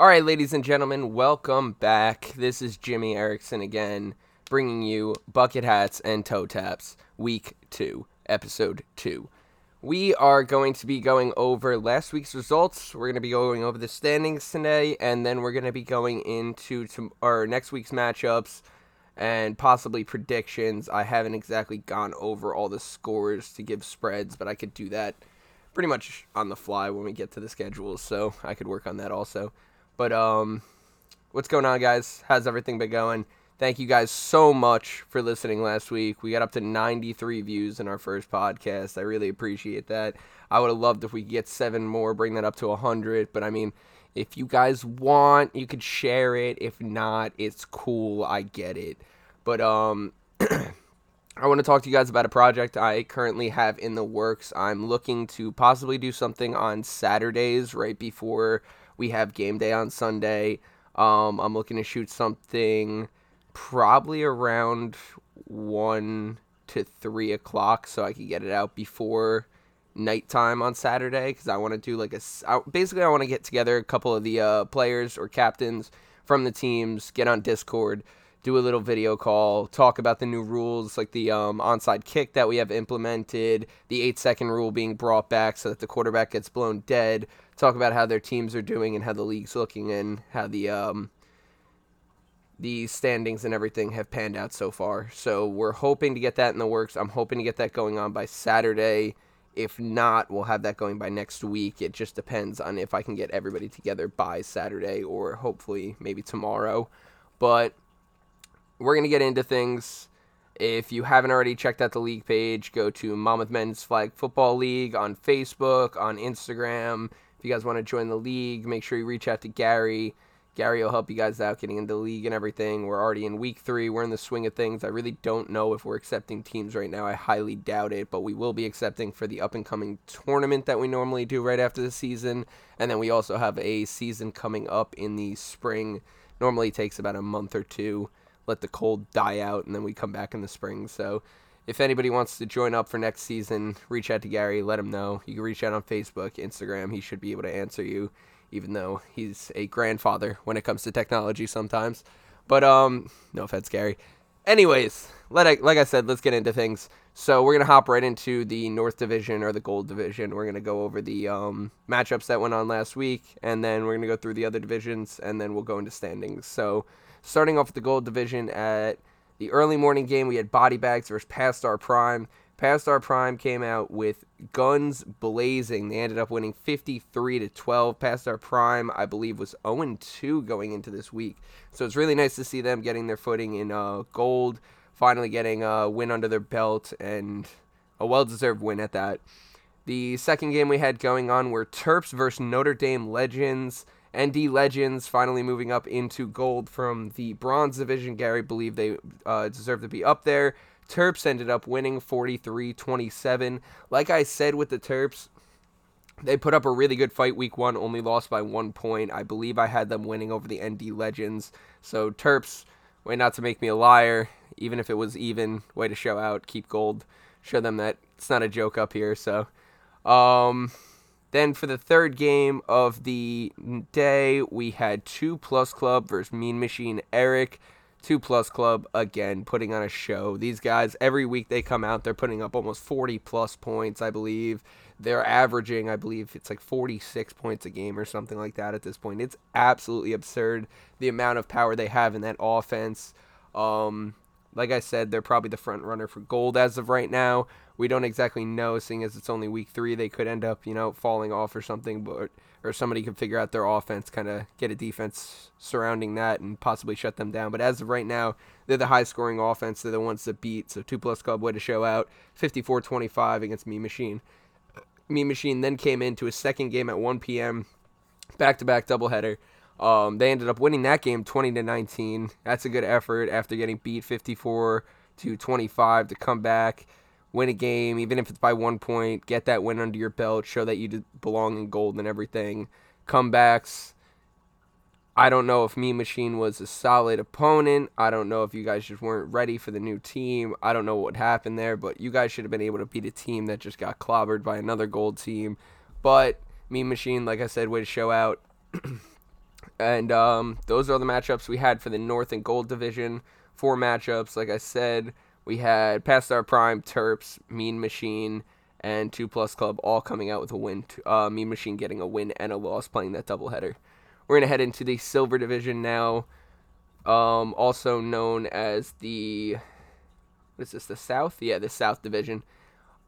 All right, ladies and gentlemen, welcome back. This is Jimmy Erickson again, bringing you Bucket Hats and Toe Taps, Week 2, Episode 2. We are going to be going over last week's results. We're going to be going over the standings today, and then we're going to be going into to our next week's matchups and possibly predictions. I haven't exactly gone over all the scores to give spreads, but I could do that pretty much on the fly when we get to the schedules, so I could work on that also. But um, what's going on, guys? How's everything been going? Thank you guys so much for listening last week. We got up to 93 views in our first podcast. I really appreciate that. I would have loved if we could get seven more, bring that up to 100. But I mean, if you guys want, you could share it. If not, it's cool. I get it. But um, I want to talk to you guys about a project I currently have in the works. I'm looking to possibly do something on Saturdays right before we have game day on Sunday. Um, I'm looking to shoot something probably around one to three o'clock, so I can get it out before nighttime on Saturday. Because I want to do like a basically I want to get together a couple of the uh, players or captains from the teams, get on Discord, do a little video call, talk about the new rules like the um, onside kick that we have implemented, the eight second rule being brought back so that the quarterback gets blown dead, talk about how their teams are doing and how the league's looking and how the um, the standings and everything have panned out so far. So we're hoping to get that in the works. I'm hoping to get that going on by Saturday. If not, we'll have that going by next week. It just depends on if I can get everybody together by Saturday or hopefully maybe tomorrow. But we're going to get into things. If you haven't already checked out the league page, go to Monmouth Men's Flag Football League on Facebook, on Instagram. If you guys want to join the league, make sure you reach out to Gary. Gary will help you guys out getting into the league and everything. We're already in week three. We're in the swing of things. I really don't know if we're accepting teams right now. I highly doubt it, but we will be accepting for the up and coming tournament that we normally do right after the season. And then we also have a season coming up in the spring. Normally takes about a month or two. Let the cold die out, and then we come back in the spring. So if anybody wants to join up for next season, reach out to Gary, let him know. You can reach out on Facebook, Instagram. He should be able to answer you, even though he's a grandfather when it comes to technology sometimes. But um, no offense, Gary. Anyways, let I, like I said, let's get into things. So we're gonna hop right into the North Division or the Gold Division. We're gonna go over the um, matchups that went on last week, and then we're gonna go through the other divisions, and then we'll go into standings. So starting off with the Gold Division at the early morning game, we had Body Bags versus Past Our Prime. Past Our Prime came out with guns blazing. They ended up winning 53 to 12. Past Our Prime, I believe, was 0 2 going into this week. So it's really nice to see them getting their footing in uh, gold, finally getting a win under their belt, and a well deserved win at that. The second game we had going on were Terps versus Notre Dame Legends. ND Legends finally moving up into gold from the bronze division. Gary believed they uh, deserve to be up there. Terps ended up winning 43 27. Like I said with the Terps, they put up a really good fight week one, only lost by one point. I believe I had them winning over the ND Legends. So, Terps, way not to make me a liar, even if it was even, way to show out, keep gold, show them that it's not a joke up here. So, um, then for the third game of the day, we had Two Plus Club versus Mean Machine Eric. Two Plus Club again putting on a show. These guys every week they come out, they're putting up almost 40 plus points, I believe. They're averaging, I believe it's like 46 points a game or something like that at this point. It's absolutely absurd the amount of power they have in that offense. Um, like I said, they're probably the front runner for gold as of right now. We don't exactly know, seeing as it's only week three. They could end up, you know, falling off or something, but or somebody could figure out their offense, kind of get a defense surrounding that, and possibly shut them down. But as of right now, they're the high scoring offense. They're the ones that beat. So two plus club way to show out, 54-25 against Me Machine. Me Machine then came into a second game at 1 p.m. Back to back doubleheader. Um, they ended up winning that game 20 to 19. That's a good effort after getting beat 54 to 25 to come back, win a game, even if it's by one point, get that win under your belt, show that you belong in gold and everything. Comebacks. I don't know if Me Machine was a solid opponent. I don't know if you guys just weren't ready for the new team. I don't know what happened there, but you guys should have been able to beat a team that just got clobbered by another gold team. But Me Machine, like I said, way to show out. And um, those are the matchups we had for the North and Gold Division. Four matchups, like I said, we had Past Our Prime, Terps, Mean Machine, and Two Plus Club all coming out with a win. Uh, mean Machine getting a win and a loss playing that doubleheader. We're gonna head into the Silver Division now, um, also known as the what is this? The South? Yeah, the South Division.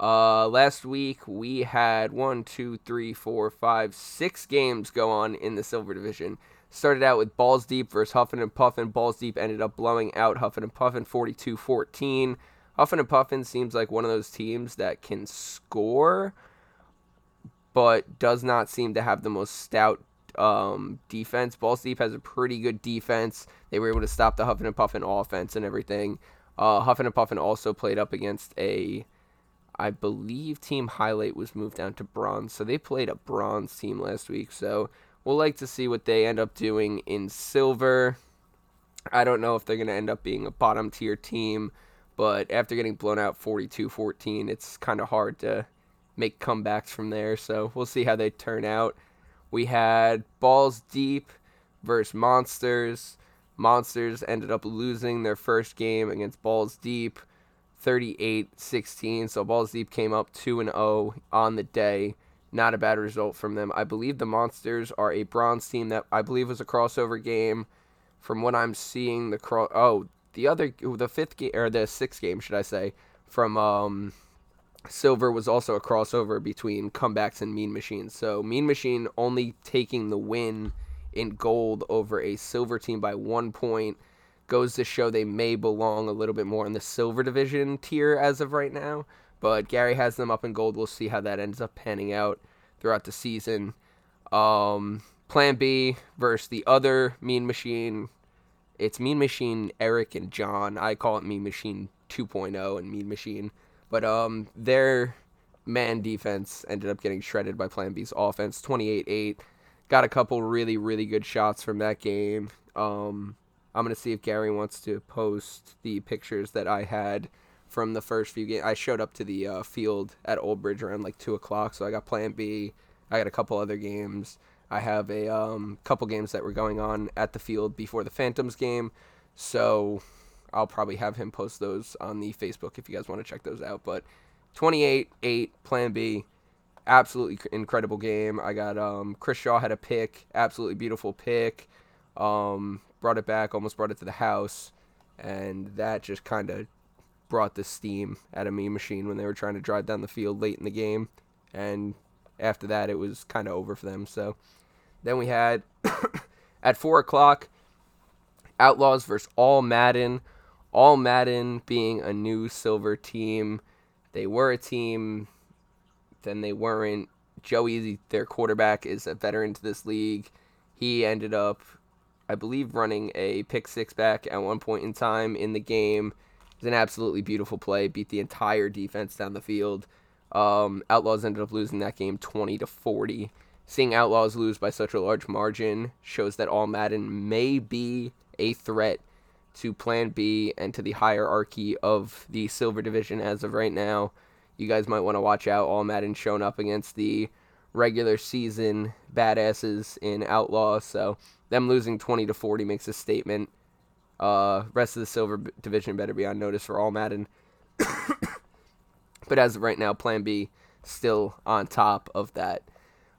Uh, last week we had one, two, three, four, five, six games go on in the Silver Division. Started out with Balls Deep versus Huffin and Puffin. Balls Deep ended up blowing out Huffin and Puffin 42 14. Huffin and Puffin seems like one of those teams that can score, but does not seem to have the most stout um, defense. Balls Deep has a pretty good defense. They were able to stop the Huffin and Puffin offense and everything. Uh, Huffin and Puffin also played up against a, I believe Team Highlight was moved down to bronze, so they played a bronze team last week. So we'll like to see what they end up doing in silver. I don't know if they're going to end up being a bottom tier team, but after getting blown out 42 14, it's kind of hard to make comebacks from there. So we'll see how they turn out. We had Balls Deep versus Monsters. Monsters ended up losing their first game against Balls Deep 38 16. So Balls Deep came up 2 and 0 on the day. Not a bad result from them. I believe the Monsters are a bronze team that I believe was a crossover game. From what I'm seeing, the cro- oh the other the fifth game or the sixth game should I say from um, Silver was also a crossover between comebacks and Mean Machine. So Mean Machine only taking the win in gold over a silver team by one point goes to show they may belong a little bit more in the silver division tier as of right now. But Gary has them up in gold. We'll see how that ends up panning out throughout the season. Um, Plan B versus the other Mean Machine. It's Mean Machine Eric and John. I call it Mean Machine 2.0 and Mean Machine. But um, their man defense ended up getting shredded by Plan B's offense 28 8 got a couple really really good shots from that game. Um, I'm gonna see if Gary wants to post the pictures that I had from the first few games. I showed up to the uh, field at Old Bridge around like two o'clock, so I got Plan B. I got a couple other games. I have a um, couple games that were going on at the field before the Phantoms game, so I'll probably have him post those on the Facebook if you guys want to check those out. But 28-8 Plan B absolutely incredible game. I got um, Chris Shaw had a pick, absolutely beautiful pick. Um, brought it back, almost brought it to the house, and that just kind of brought the steam out of Mean Machine when they were trying to drive down the field late in the game. And after that, it was kind of over for them. So then we had at four o'clock Outlaws versus All Madden. All Madden being a new silver team. They were a team then they weren't. Joey, their quarterback, is a veteran to this league. He ended up, I believe, running a pick six back at one point in time in the game. Was an absolutely beautiful play. Beat the entire defense down the field. Um, Outlaws ended up losing that game 20 to 40. Seeing Outlaws lose by such a large margin shows that All Madden may be a threat to Plan B and to the hierarchy of the Silver Division as of right now you guys might want to watch out. All Madden showing up against the regular season badasses in Outlaw, so them losing 20 to 40 makes a statement. Uh, rest of the Silver Division better be on notice for All Madden. but as of right now, Plan B still on top of that.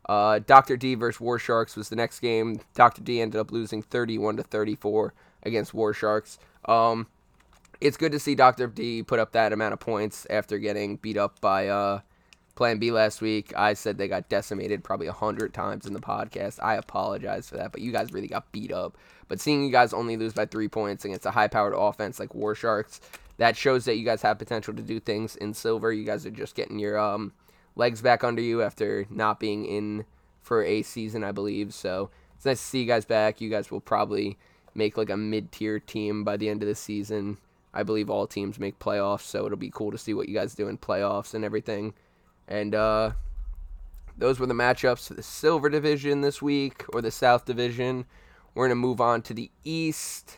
Uh, Dr. D versus War Sharks was the next game. Dr. D ended up losing 31 to 34 against War Sharks. Um, it's good to see Dr. D put up that amount of points after getting beat up by uh, Plan B last week. I said they got decimated probably a hundred times in the podcast. I apologize for that, but you guys really got beat up. But seeing you guys only lose by three points against a high-powered offense like War Sharks, that shows that you guys have potential to do things in silver. You guys are just getting your um, legs back under you after not being in for a season, I believe. So it's nice to see you guys back. You guys will probably make like a mid-tier team by the end of the season. I believe all teams make playoffs, so it'll be cool to see what you guys do in playoffs and everything. And uh, those were the matchups for the Silver Division this week, or the South Division. We're going to move on to the East.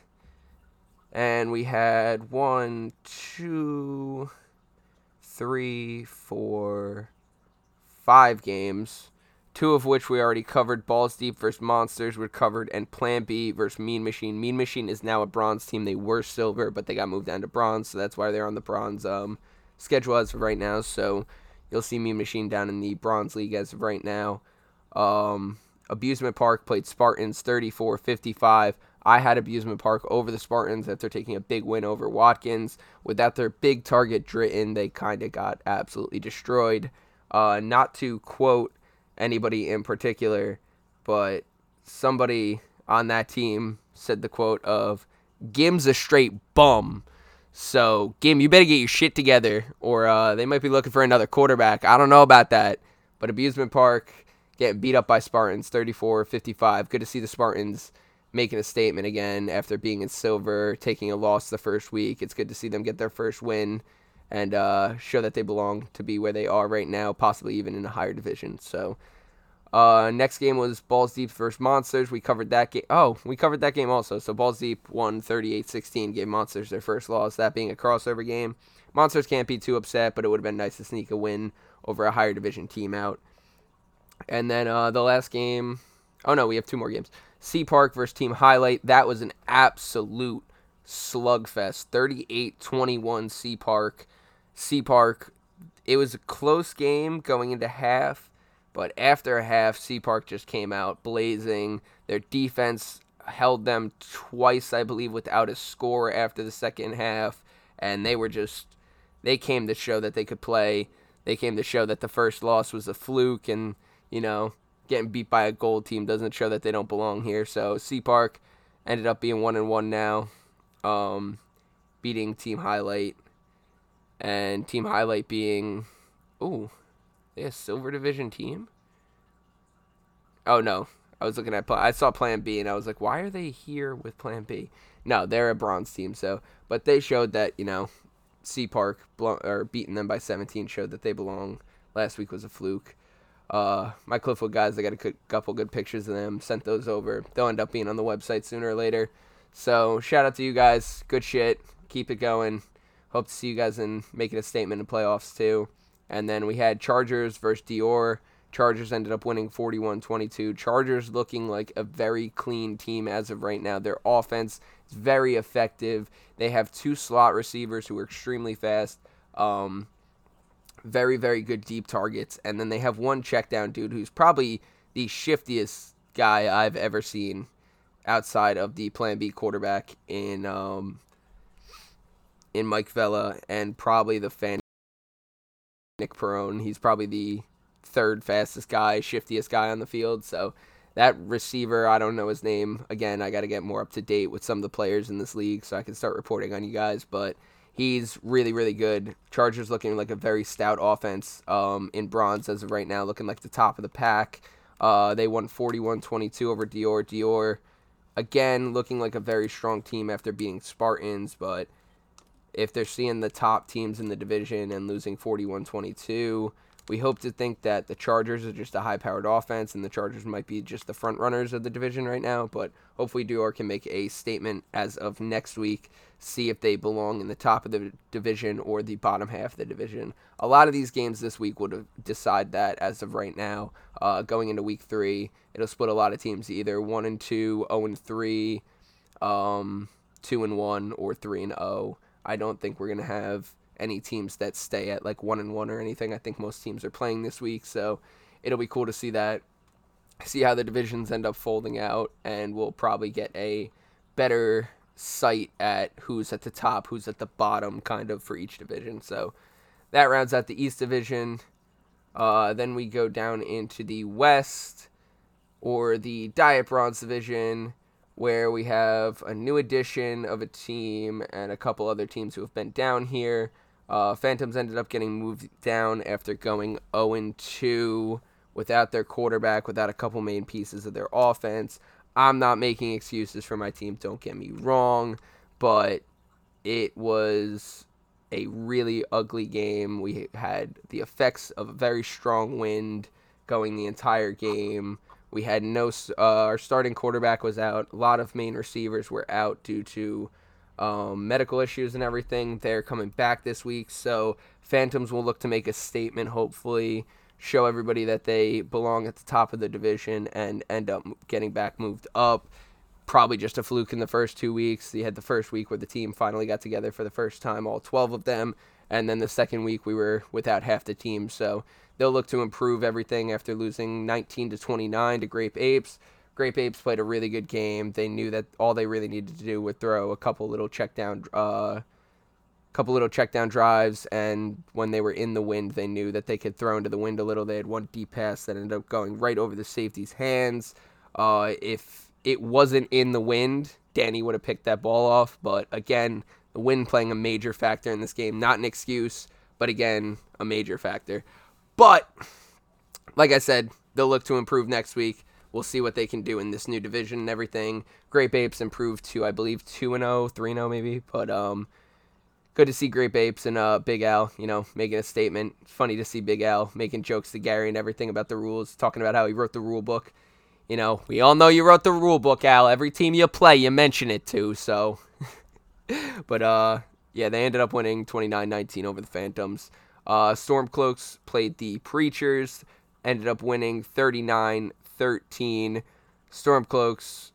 And we had one, two, three, four, five games two of which we already covered. Balls Deep versus Monsters were covered, and Plan B versus Mean Machine. Mean Machine is now a bronze team. They were silver, but they got moved down to bronze, so that's why they're on the bronze um, schedule as of right now. So you'll see Mean Machine down in the bronze league as of right now. Um, Abusement Park played Spartans 34 55. I had Abusement Park over the Spartans after taking a big win over Watkins. Without their big target Dritten, they kind of got absolutely destroyed. Uh, not to quote anybody in particular, but somebody on that team said the quote of Gim's a straight bum. So, Gim, you better get your shit together, or uh, they might be looking for another quarterback. I don't know about that. But Abusement Park getting beat up by Spartans 34 55. Good to see the Spartans making a statement again after being in silver, taking a loss the first week. It's good to see them get their first win and uh, show that they belong to be where they are right now, possibly even in a higher division. So, uh, next game was Balls Deep versus Monsters. We covered that game. Oh, we covered that game also. So Balls Deep won 38-16, gave Monsters their first loss. That being a crossover game. Monsters can't be too upset, but it would have been nice to sneak a win over a higher division team out. And then uh, the last game. Oh no, we have two more games. Sea Park versus Team Highlight. That was an absolute slugfest. 38-21 Sea Park. Sea Park. It was a close game going into half, but after a half, Sea Park just came out blazing. Their defense held them twice, I believe, without a score after the second half, and they were just they came to show that they could play. They came to show that the first loss was a fluke, and you know, getting beat by a gold team doesn't show that they don't belong here. So Sea Park ended up being one and one now, um, beating Team Highlight, and Team Highlight being, ooh, they a Silver Division team. Oh no, I was looking at I saw Plan B and I was like, why are they here with Plan B? No, they're a bronze team. So, but they showed that you know, Sea Park or beating them by 17 showed that they belong. Last week was a fluke. Uh, my Cliffwood guys, I got a couple good pictures of them. Sent those over. They'll end up being on the website sooner or later. So shout out to you guys. Good shit. Keep it going. Hope to see you guys in making a statement in playoffs too. And then we had Chargers versus Dior. Chargers ended up winning 41-22. Chargers looking like a very clean team as of right now. Their offense is very effective. They have two slot receivers who are extremely fast. Um, very, very good deep targets. And then they have one check down dude who's probably the shiftiest guy I've ever seen outside of the Plan B quarterback in um, in Mike Vella and probably the fan Nick Perone. He's probably the third fastest guy, shiftiest guy on the field. So that receiver, I don't know his name. Again, I got to get more up to date with some of the players in this league so I can start reporting on you guys. But He's really, really good. Chargers looking like a very stout offense um, in bronze as of right now, looking like the top of the pack. Uh, they won 41 22 over Dior. Dior, again, looking like a very strong team after being Spartans, but if they're seeing the top teams in the division and losing 41 22, we hope to think that the Chargers are just a high powered offense and the Chargers might be just the front runners of the division right now. But hopefully, Dior can make a statement as of next week, see if they belong in the top of the division or the bottom half of the division. A lot of these games this week would decide that as of right now. Uh, going into week three, it'll split a lot of teams either 1 and 2, 0 and 3, um, 2 and 1, or 3 and 0. I don't think we're going to have any teams that stay at like one and one or anything. I think most teams are playing this week, so it'll be cool to see that. See how the divisions end up folding out, and we'll probably get a better sight at who's at the top, who's at the bottom, kind of for each division. So that rounds out the East Division. Uh, then we go down into the West or the Diet Bronze Division where we have a new addition of a team and a couple other teams who have been down here. Uh, Phantoms ended up getting moved down after going 0 2 without their quarterback, without a couple main pieces of their offense. I'm not making excuses for my team, don't get me wrong, but it was a really ugly game. We had the effects of a very strong wind going the entire game. We had no, uh, our starting quarterback was out. A lot of main receivers were out due to um, medical issues and everything. They're coming back this week, so Phantoms will look to make a statement, hopefully, show everybody that they belong at the top of the division and end up getting back moved up. Probably just a fluke in the first two weeks. You had the first week where the team finally got together for the first time, all 12 of them. And then the second week, we were without half the team. So they'll look to improve everything after losing 19 to 29 to Grape Apes. Grape Apes played a really good game. They knew that all they really needed to do was throw a couple little check down, uh, couple little check down drives, and when they were in the wind, they knew that they could throw into the wind a little. They had one deep pass that ended up going right over the safety's hands. Uh, if it wasn't in the wind, Danny would have picked that ball off. But again, the wind playing a major factor in this game, not an excuse, but again, a major factor. But like I said, they'll look to improve next week. We'll see what they can do in this new division and everything. Grape Apes improved to, I believe, 2 and 0, 3 0 maybe. But um, good to see Grape Apes and uh, Big Al, you know, making a statement. Funny to see Big Al making jokes to Gary and everything about the rules, talking about how he wrote the rule book. You know, we all know you wrote the rule book, Al. Every team you play, you mention it too. So, but uh, yeah, they ended up winning 29-19 over the Phantoms. Uh, Stormcloaks played the Preachers, ended up winning 39 13. Stormcloaks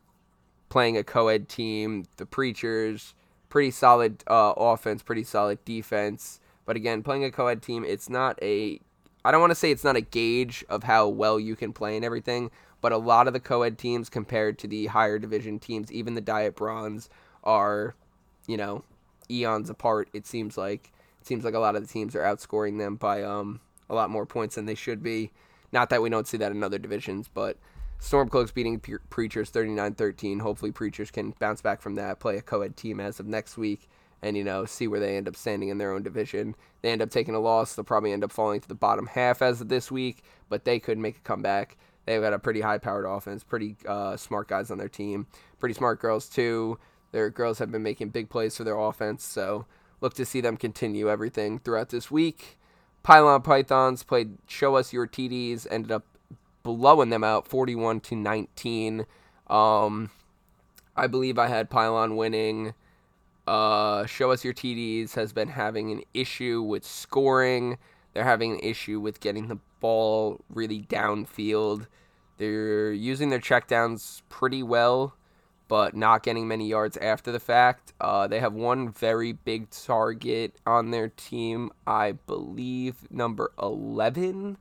playing a co ed team. The Preachers, pretty solid uh, offense, pretty solid defense. But again, playing a co ed team, it's not a. I don't want to say it's not a gauge of how well you can play and everything, but a lot of the co ed teams compared to the higher division teams, even the Diet Bronze, are, you know, eons apart. It seems like. It seems like a lot of the teams are outscoring them by um, a lot more points than they should be. Not that we don't see that in other divisions, but Stormcloaks beating Pre- Preachers 39-13. Hopefully Preachers can bounce back from that, play a co-ed team as of next week, and, you know, see where they end up standing in their own division. They end up taking a loss. They'll probably end up falling to the bottom half as of this week, but they could make a comeback. They've got a pretty high-powered offense, pretty uh, smart guys on their team, pretty smart girls, too. Their girls have been making big plays for their offense, so look to see them continue everything throughout this week. Pylon Pythons played Show Us Your TDs, ended up blowing them out 41 to 19. Um, I believe I had Pylon winning. Uh, Show Us Your TDs has been having an issue with scoring. They're having an issue with getting the ball really downfield. They're using their checkdowns pretty well but not getting many yards after the fact. Uh, they have one very big target on their team, I believe number 11.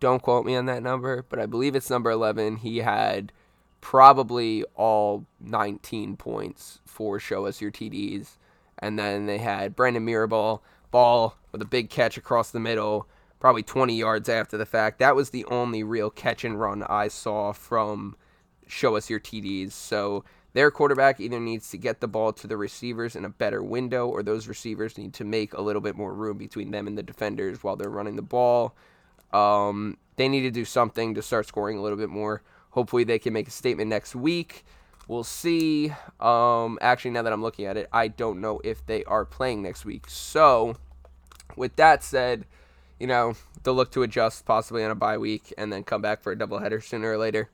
Don't quote me on that number, but I believe it's number 11. He had probably all 19 points for Show Us Your TDs. And then they had Brandon Mirabal, ball with a big catch across the middle, probably 20 yards after the fact. That was the only real catch and run I saw from show us your TDs. So their quarterback either needs to get the ball to the receivers in a better window, or those receivers need to make a little bit more room between them and the defenders while they're running the ball. Um, they need to do something to start scoring a little bit more. Hopefully, they can make a statement next week. We'll see. Um, actually, now that I'm looking at it, I don't know if they are playing next week. So, with that said, you know, they'll look to adjust possibly on a bye week and then come back for a doubleheader sooner or later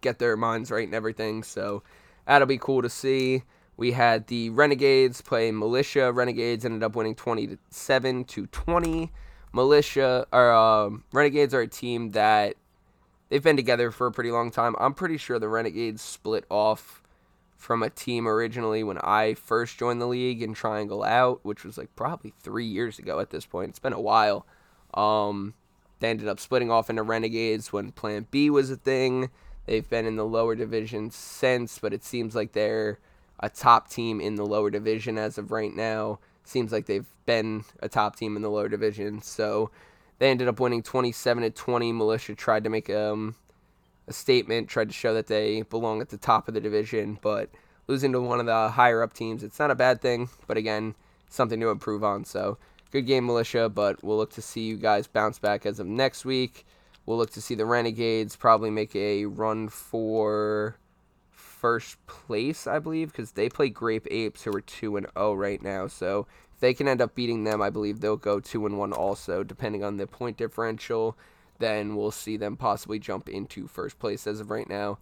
get their minds right and everything. So that'll be cool to see. We had the Renegades play Militia. Renegades ended up winning 27 to 20. Militia or um, Renegades are a team that they've been together for a pretty long time. I'm pretty sure the Renegades split off from a team originally when I first joined the league in Triangle Out, which was like probably three years ago at this point. It's been a while. Um, they ended up splitting off into Renegades when Plan B was a thing. They've been in the lower division since, but it seems like they're a top team in the lower division as of right now. Seems like they've been a top team in the lower division. So they ended up winning 27 to 20. Militia tried to make um, a statement, tried to show that they belong at the top of the division, but losing to one of the higher up teams, it's not a bad thing, but again, something to improve on. So good game, Militia, but we'll look to see you guys bounce back as of next week. We'll look to see the Renegades probably make a run for first place, I believe, because they play Grape Apes, who are 2 and 0 right now. So if they can end up beating them, I believe they'll go 2 and 1 also, depending on the point differential. Then we'll see them possibly jump into first place as of right now.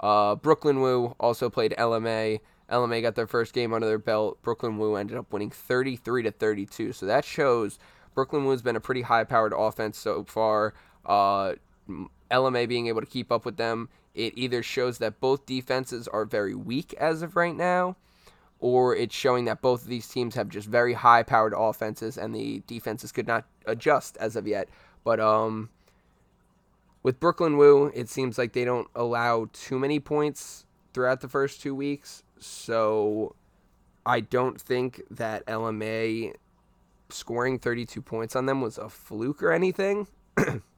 Uh, Brooklyn Woo also played LMA. LMA got their first game under their belt. Brooklyn Woo ended up winning 33 to 32. So that shows Brooklyn Woo's been a pretty high powered offense so far. Uh, LMA being able to keep up with them, it either shows that both defenses are very weak as of right now, or it's showing that both of these teams have just very high powered offenses and the defenses could not adjust as of yet. But um, with Brooklyn Woo, it seems like they don't allow too many points throughout the first two weeks. So I don't think that LMA scoring 32 points on them was a fluke or anything.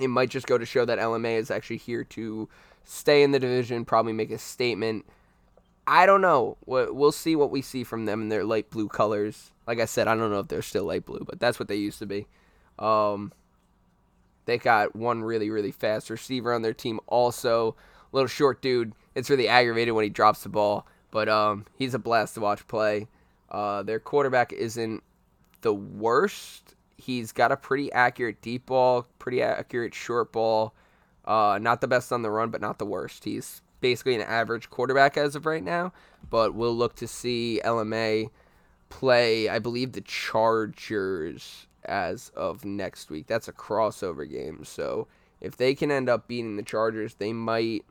it might just go to show that LMA is actually here to stay in the division, probably make a statement. I don't know. We'll see what we see from them in their light blue colors. Like I said, I don't know if they're still light blue, but that's what they used to be. Um, they got one really, really fast receiver on their team. Also, little short dude. It's really aggravated when he drops the ball, but um, he's a blast to watch play. Uh, their quarterback isn't the worst. He's got a pretty accurate deep ball, pretty accurate short ball. Uh, not the best on the run, but not the worst. He's basically an average quarterback as of right now. But we'll look to see LMA play, I believe, the Chargers as of next week. That's a crossover game. So if they can end up beating the Chargers, they might.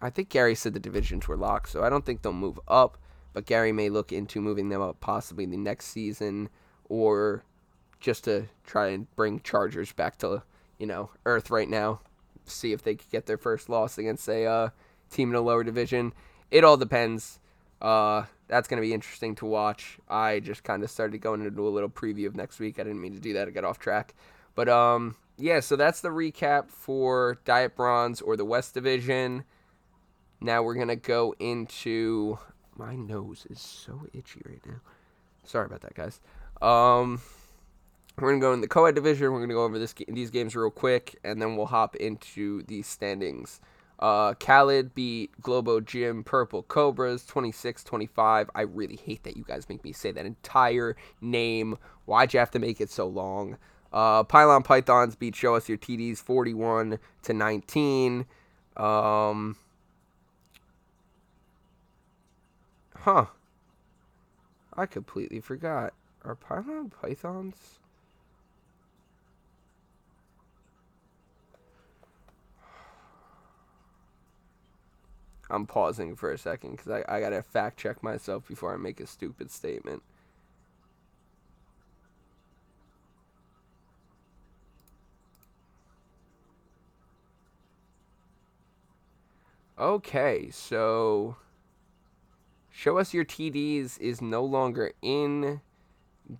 I think Gary said the divisions were locked, so I don't think they'll move up. But Gary may look into moving them up possibly the next season or just to try and bring Chargers back to, you know, earth right now. See if they could get their first loss against a uh, team in a lower division. It all depends. Uh, that's going to be interesting to watch. I just kind of started going into a little preview of next week. I didn't mean to do that. I got off track. But um, yeah, so that's the recap for Diet Bronze or the West Division. Now we're going to go into. My nose is so itchy right now. Sorry about that, guys. Um, we're going to go in the co ed division. We're going to go over this, these games real quick, and then we'll hop into the standings. Uh, Khaled beat Globo Gym Purple Cobras 26 25. I really hate that you guys make me say that entire name. Why'd you have to make it so long? Uh, Pylon Pythons beat Show Us Your TDs 41 to 19. Um, huh. I completely forgot. Are Pylon Pythons? I'm pausing for a second because I, I gotta fact check myself before I make a stupid statement. Okay, so show us your TDs is no longer in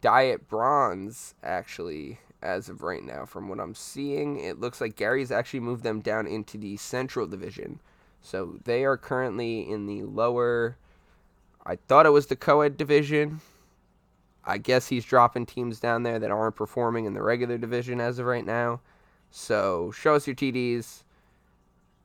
Diet Bronze, actually, as of right now. From what I'm seeing, it looks like Gary's actually moved them down into the Central Division. So they are currently in the lower. I thought it was the co-ed division. I guess he's dropping teams down there that aren't performing in the regular division as of right now. So show us your TDs.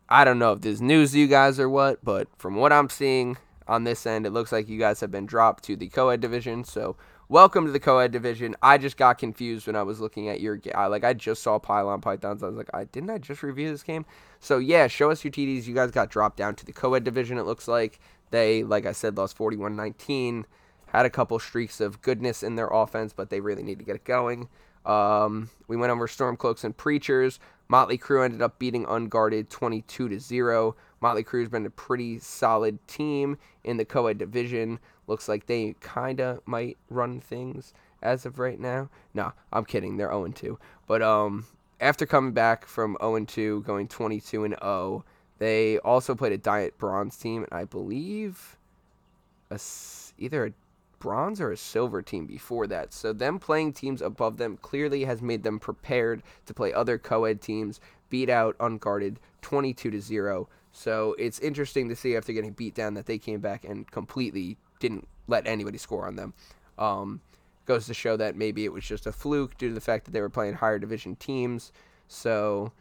I don't know if this news to you guys or what, but from what I'm seeing on this end, it looks like you guys have been dropped to the co-ed division. So welcome to the co-ed division. I just got confused when I was looking at your I, like I just saw Pylon Pythons. I was like, I didn't I just review this game? So yeah, show us your TDs. You guys got dropped down to the co-ed division. It looks like they, like I said, lost 41-19. Had a couple streaks of goodness in their offense, but they really need to get it going. Um, we went over Stormcloaks and Preachers. Motley Crue ended up beating Unguarded 22 to 0. Motley Crue's been a pretty solid team in the co-ed division. Looks like they kind of might run things as of right now. Nah, I'm kidding. They're 0 2. But um, after coming back from 0 2, going 22 and 0, they also played a Diet Bronze team, and I believe a, either a bronze or a silver team before that. So them playing teams above them clearly has made them prepared to play other co-ed teams, beat out unguarded 22 to 0. So it's interesting to see after getting beat down that they came back and completely didn't let anybody score on them. Um, goes to show that maybe it was just a fluke due to the fact that they were playing higher division teams. So,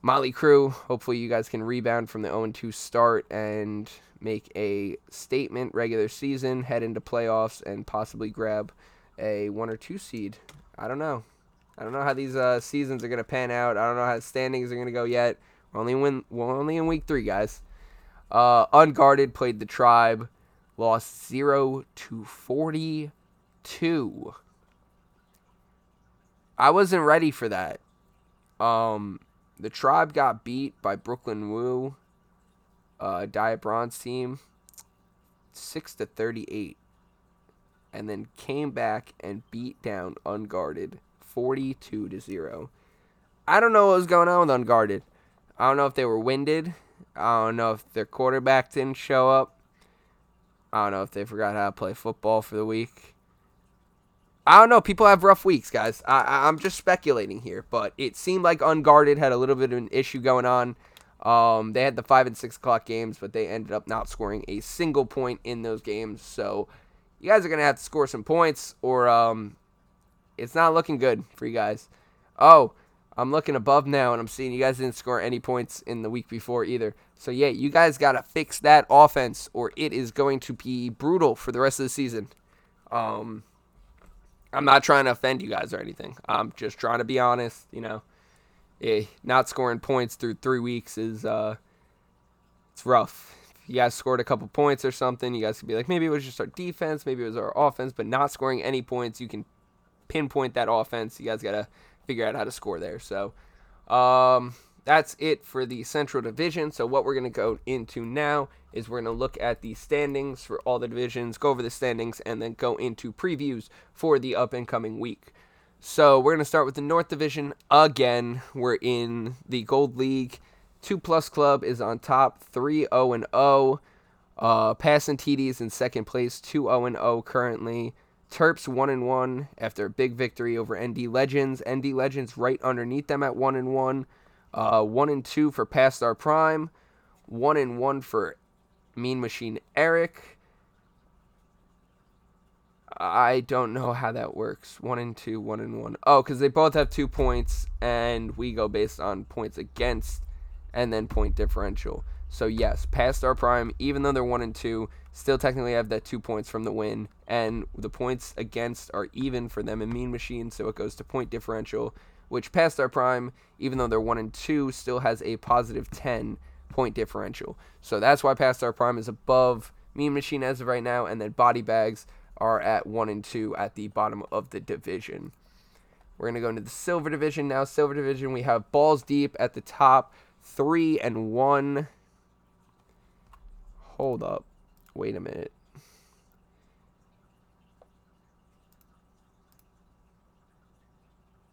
Motley Crew, hopefully you guys can rebound from the 0 2 start and make a statement regular season, head into playoffs, and possibly grab a one or two seed. I don't know. I don't know how these uh, seasons are gonna pan out. I don't know how the standings are gonna go yet. We're only win. We're only in week three, guys. Uh, unguarded played the tribe, lost zero to forty two. I wasn't ready for that. Um, the tribe got beat by Brooklyn Woo, uh, Diet Bronze team, six to thirty-eight, and then came back and beat down Unguarded, forty-two to zero. I don't know what was going on with Unguarded. I don't know if they were winded. I don't know if their quarterback didn't show up. I don't know if they forgot how to play football for the week. I don't know. People have rough weeks, guys. I, am just speculating here, but it seemed like Unguarded had a little bit of an issue going on. Um, they had the five and six o'clock games, but they ended up not scoring a single point in those games. So you guys are gonna have to score some points, or um, it's not looking good for you guys. Oh, I'm looking above now and I'm seeing you guys didn't score any points in the week before either. So yeah, you guys got to fix that offense or it is going to be brutal for the rest of the season. Um I'm not trying to offend you guys or anything. I'm just trying to be honest, you know. Eh, not scoring points through 3 weeks is uh it's rough. If you guys scored a couple points or something, you guys could be like maybe it was just our defense, maybe it was our offense, but not scoring any points, you can pinpoint that offense. You guys got to figure out how to score there. So um, that's it for the Central Division. So what we're going to go into now is we're going to look at the standings for all the divisions, go over the standings, and then go into previews for the up and coming week. So we're going to start with the North Division again. We're in the Gold League. Two Plus Club is on top, 3 0 and 0. Uh, passing TDs in second place, 2 0 and 0 currently. Terps one and one after a big victory over ND Legends. ND Legends right underneath them at one and one. Uh, one and two for Past Our Prime. One and one for Mean Machine Eric. I don't know how that works. One and two, one and one. Oh, because they both have two points, and we go based on points against and then point differential. So yes, past our prime, even though they're one and two, still technically have that two points from the win, and the points against are even for them in Mean Machine, so it goes to point differential, which past our prime, even though they're one and two, still has a positive ten point differential. So that's why past our prime is above Mean Machine as of right now, and then Body Bags are at one and two at the bottom of the division. We're gonna go into the silver division now. Silver division, we have Balls Deep at the top, three and one. Hold up. Wait a minute.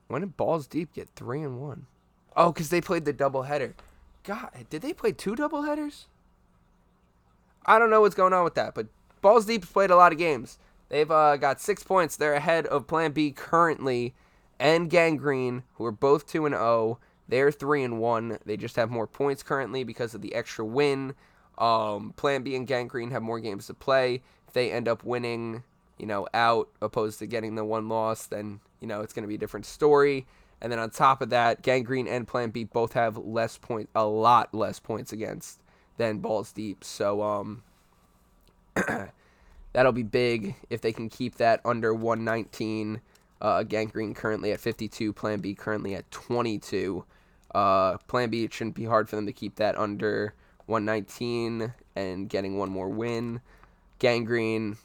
When did Balls Deep get three and one? Oh, because they played the double header. God, did they play two double headers? I don't know what's going on with that, but Balls Deep played a lot of games. They've uh, got six points. They're ahead of Plan B currently, and Gangrene, who are both two and zero. Oh. They're three and one. They just have more points currently because of the extra win. Um, Plan B and Gangrene have more games to play. If they end up winning, you know, out opposed to getting the one loss, then you know it's going to be a different story. And then on top of that, Gangrene and Plan B both have less point, a lot less points against than Balls Deep. So um, that'll be big if they can keep that under 119. Uh, Gangrene currently at 52, Plan B currently at 22. Uh, plan B, it shouldn't be hard for them to keep that under 119 and getting one more win. Gangrene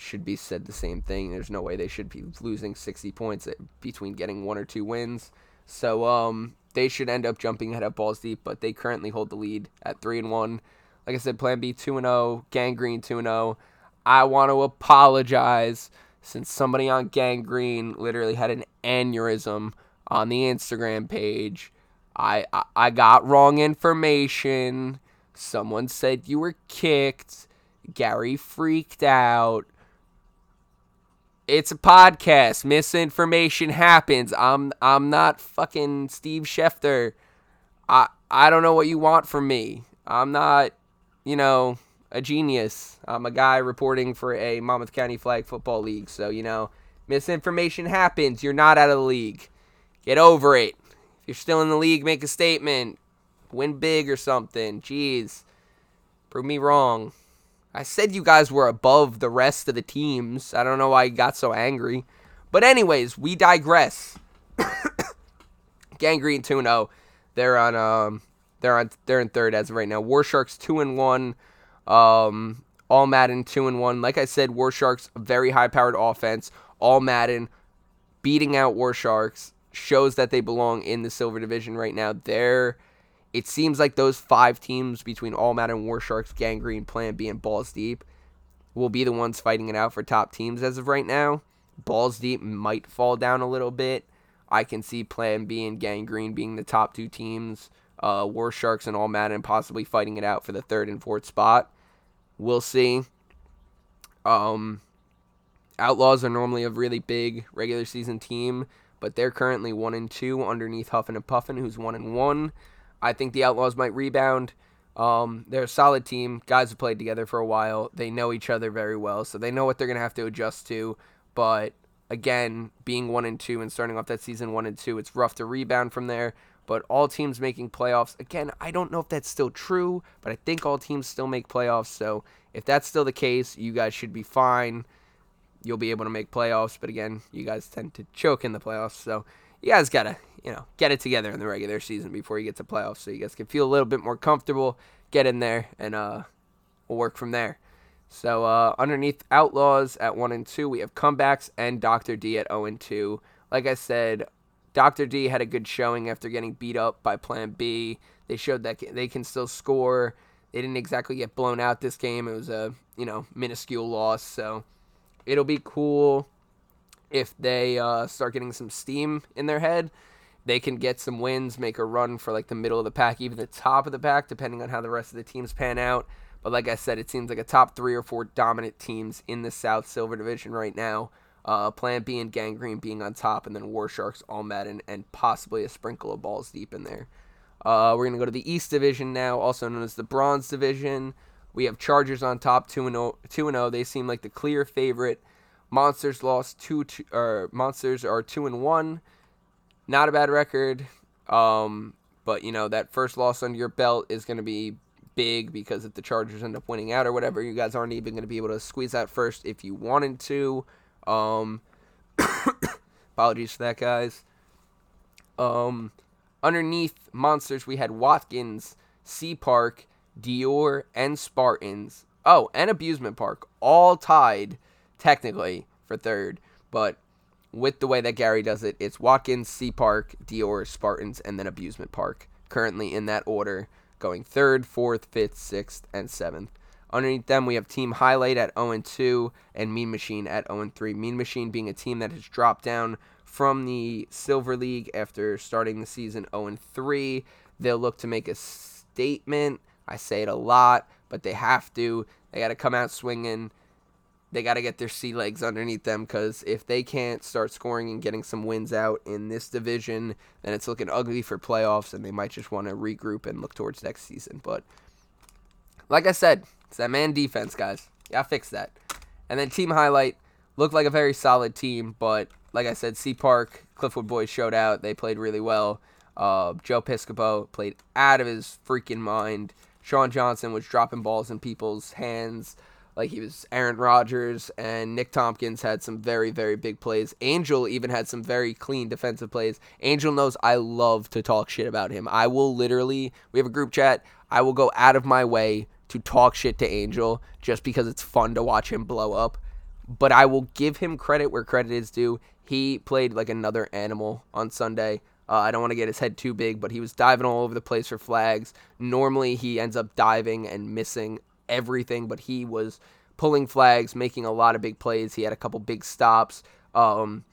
should be said the same thing. There's no way they should be losing 60 points between getting one or two wins. So um, they should end up jumping ahead of Balls Deep, but they currently hold the lead at three and one. Like I said, Plan B two and zero, oh, Gangrene two and zero. Oh. I want to apologize since somebody on Gangrene literally had an aneurysm on the Instagram page. I, I, I got wrong information. Someone said you were kicked. Gary freaked out. It's a podcast. Misinformation happens. I'm I'm not fucking Steve Schefter. I I don't know what you want from me. I'm not, you know, a genius. I'm a guy reporting for a Monmouth County Flag Football League. So, you know, misinformation happens. You're not out of the league. Get over it. If you're still in the league, make a statement win big or something. Jeez. Prove me wrong. I said you guys were above the rest of the teams. I don't know why you got so angry. But anyways, we digress. Gangrene 2-0. They're on um they're on they're in third as of right now. War Sharks 2 and 1. Um all Madden 2 and 1. Like I said, War Sharks very high powered offense. All Madden beating out War Sharks shows that they belong in the silver division right now. They're it seems like those five teams between All Madden, War Sharks, Gangrene, Plan B, and Balls Deep will be the ones fighting it out for top teams as of right now. Balls Deep might fall down a little bit. I can see Plan B and Gangrene being the top two teams. Uh, War Sharks and All Madden possibly fighting it out for the third and fourth spot. We'll see. Um, Outlaws are normally a really big regular season team, but they're currently one and two underneath Huffin and Puffin, who's one and one. I think the Outlaws might rebound. Um, they're a solid team. Guys have played together for a while. They know each other very well, so they know what they're gonna have to adjust to. But again, being one and two and starting off that season one and two, it's rough to rebound from there. But all teams making playoffs, again, I don't know if that's still true, but I think all teams still make playoffs. So if that's still the case, you guys should be fine. You'll be able to make playoffs. But again, you guys tend to choke in the playoffs. So you guys gotta, you know, get it together in the regular season before you get to playoffs, so you guys can feel a little bit more comfortable. Get in there, and uh, we'll work from there. So uh, underneath Outlaws at one and two, we have comebacks and Doctor D at zero and two. Like I said, Doctor D had a good showing after getting beat up by Plan B. They showed that they can still score. They didn't exactly get blown out this game. It was a you know minuscule loss, so it'll be cool if they uh, start getting some steam in their head, they can get some wins, make a run for like the middle of the pack, even the top of the pack, depending on how the rest of the teams pan out. But like I said, it seems like a top three or four dominant teams in the South Silver Division right now. Uh, Plan B and Gangrene being on top, and then War Sharks, All Madden, and possibly a sprinkle of balls deep in there. Uh, we're going to go to the East Division now, also known as the Bronze Division. We have Chargers on top, 2 and 0. 2 and 0. They seem like the clear favorite. Monsters lost two, two or Monsters are two and one. Not a bad record. Um, but you know that first loss under your belt is going to be big because if the Chargers end up winning out or whatever, you guys aren't even going to be able to squeeze that first if you wanted to. Um, apologies for that, guys. Um, underneath Monsters, we had Watkins, Sea Park, Dior, and Spartans. Oh, and Abusement Park, all tied technically for third, but with the way that Gary does it, it's Watkins, Sea Park, Dior, Spartans, and then Abusement Park. Currently in that order, going third, fourth, fifth, sixth, and seventh. Underneath them, we have Team Highlight at 0 2 and Mean Machine at 0 3. Mean Machine being a team that has dropped down from the Silver League after starting the season 0 3. They'll look to make a statement. I say it a lot, but they have to. They got to come out swinging they got to get their sea legs underneath them because if they can't start scoring and getting some wins out in this division, then it's looking ugly for playoffs, and they might just want to regroup and look towards next season. But like I said, it's that man defense, guys. Yeah, fix that. And then team highlight looked like a very solid team, but like I said, Sea Park, Cliffwood boys showed out. They played really well. Uh, Joe Piscopo played out of his freaking mind. Sean Johnson was dropping balls in people's hands like he was Aaron Rodgers and Nick Tompkins had some very very big plays. Angel even had some very clean defensive plays. Angel knows I love to talk shit about him. I will literally we have a group chat. I will go out of my way to talk shit to Angel just because it's fun to watch him blow up. But I will give him credit where credit is due. He played like another animal on Sunday. Uh, I don't want to get his head too big, but he was diving all over the place for flags. Normally, he ends up diving and missing everything, but he was pulling flags, making a lot of big plays. He had a couple big stops. Um,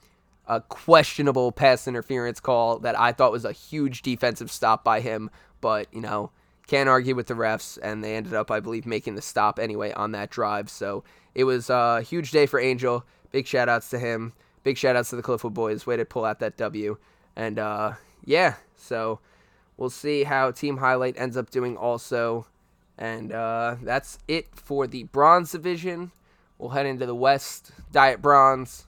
a questionable pass interference call that I thought was a huge defensive stop by him, but you know, can't argue with the refs, and they ended up, I believe, making the stop anyway on that drive. So it was a huge day for Angel. Big shout outs to him. Big shout outs to the Cliffwood boys. Way to pull out that W. And uh, yeah, so we'll see how Team Highlight ends up doing also. And uh, that's it for the bronze division. We'll head into the West Diet Bronze.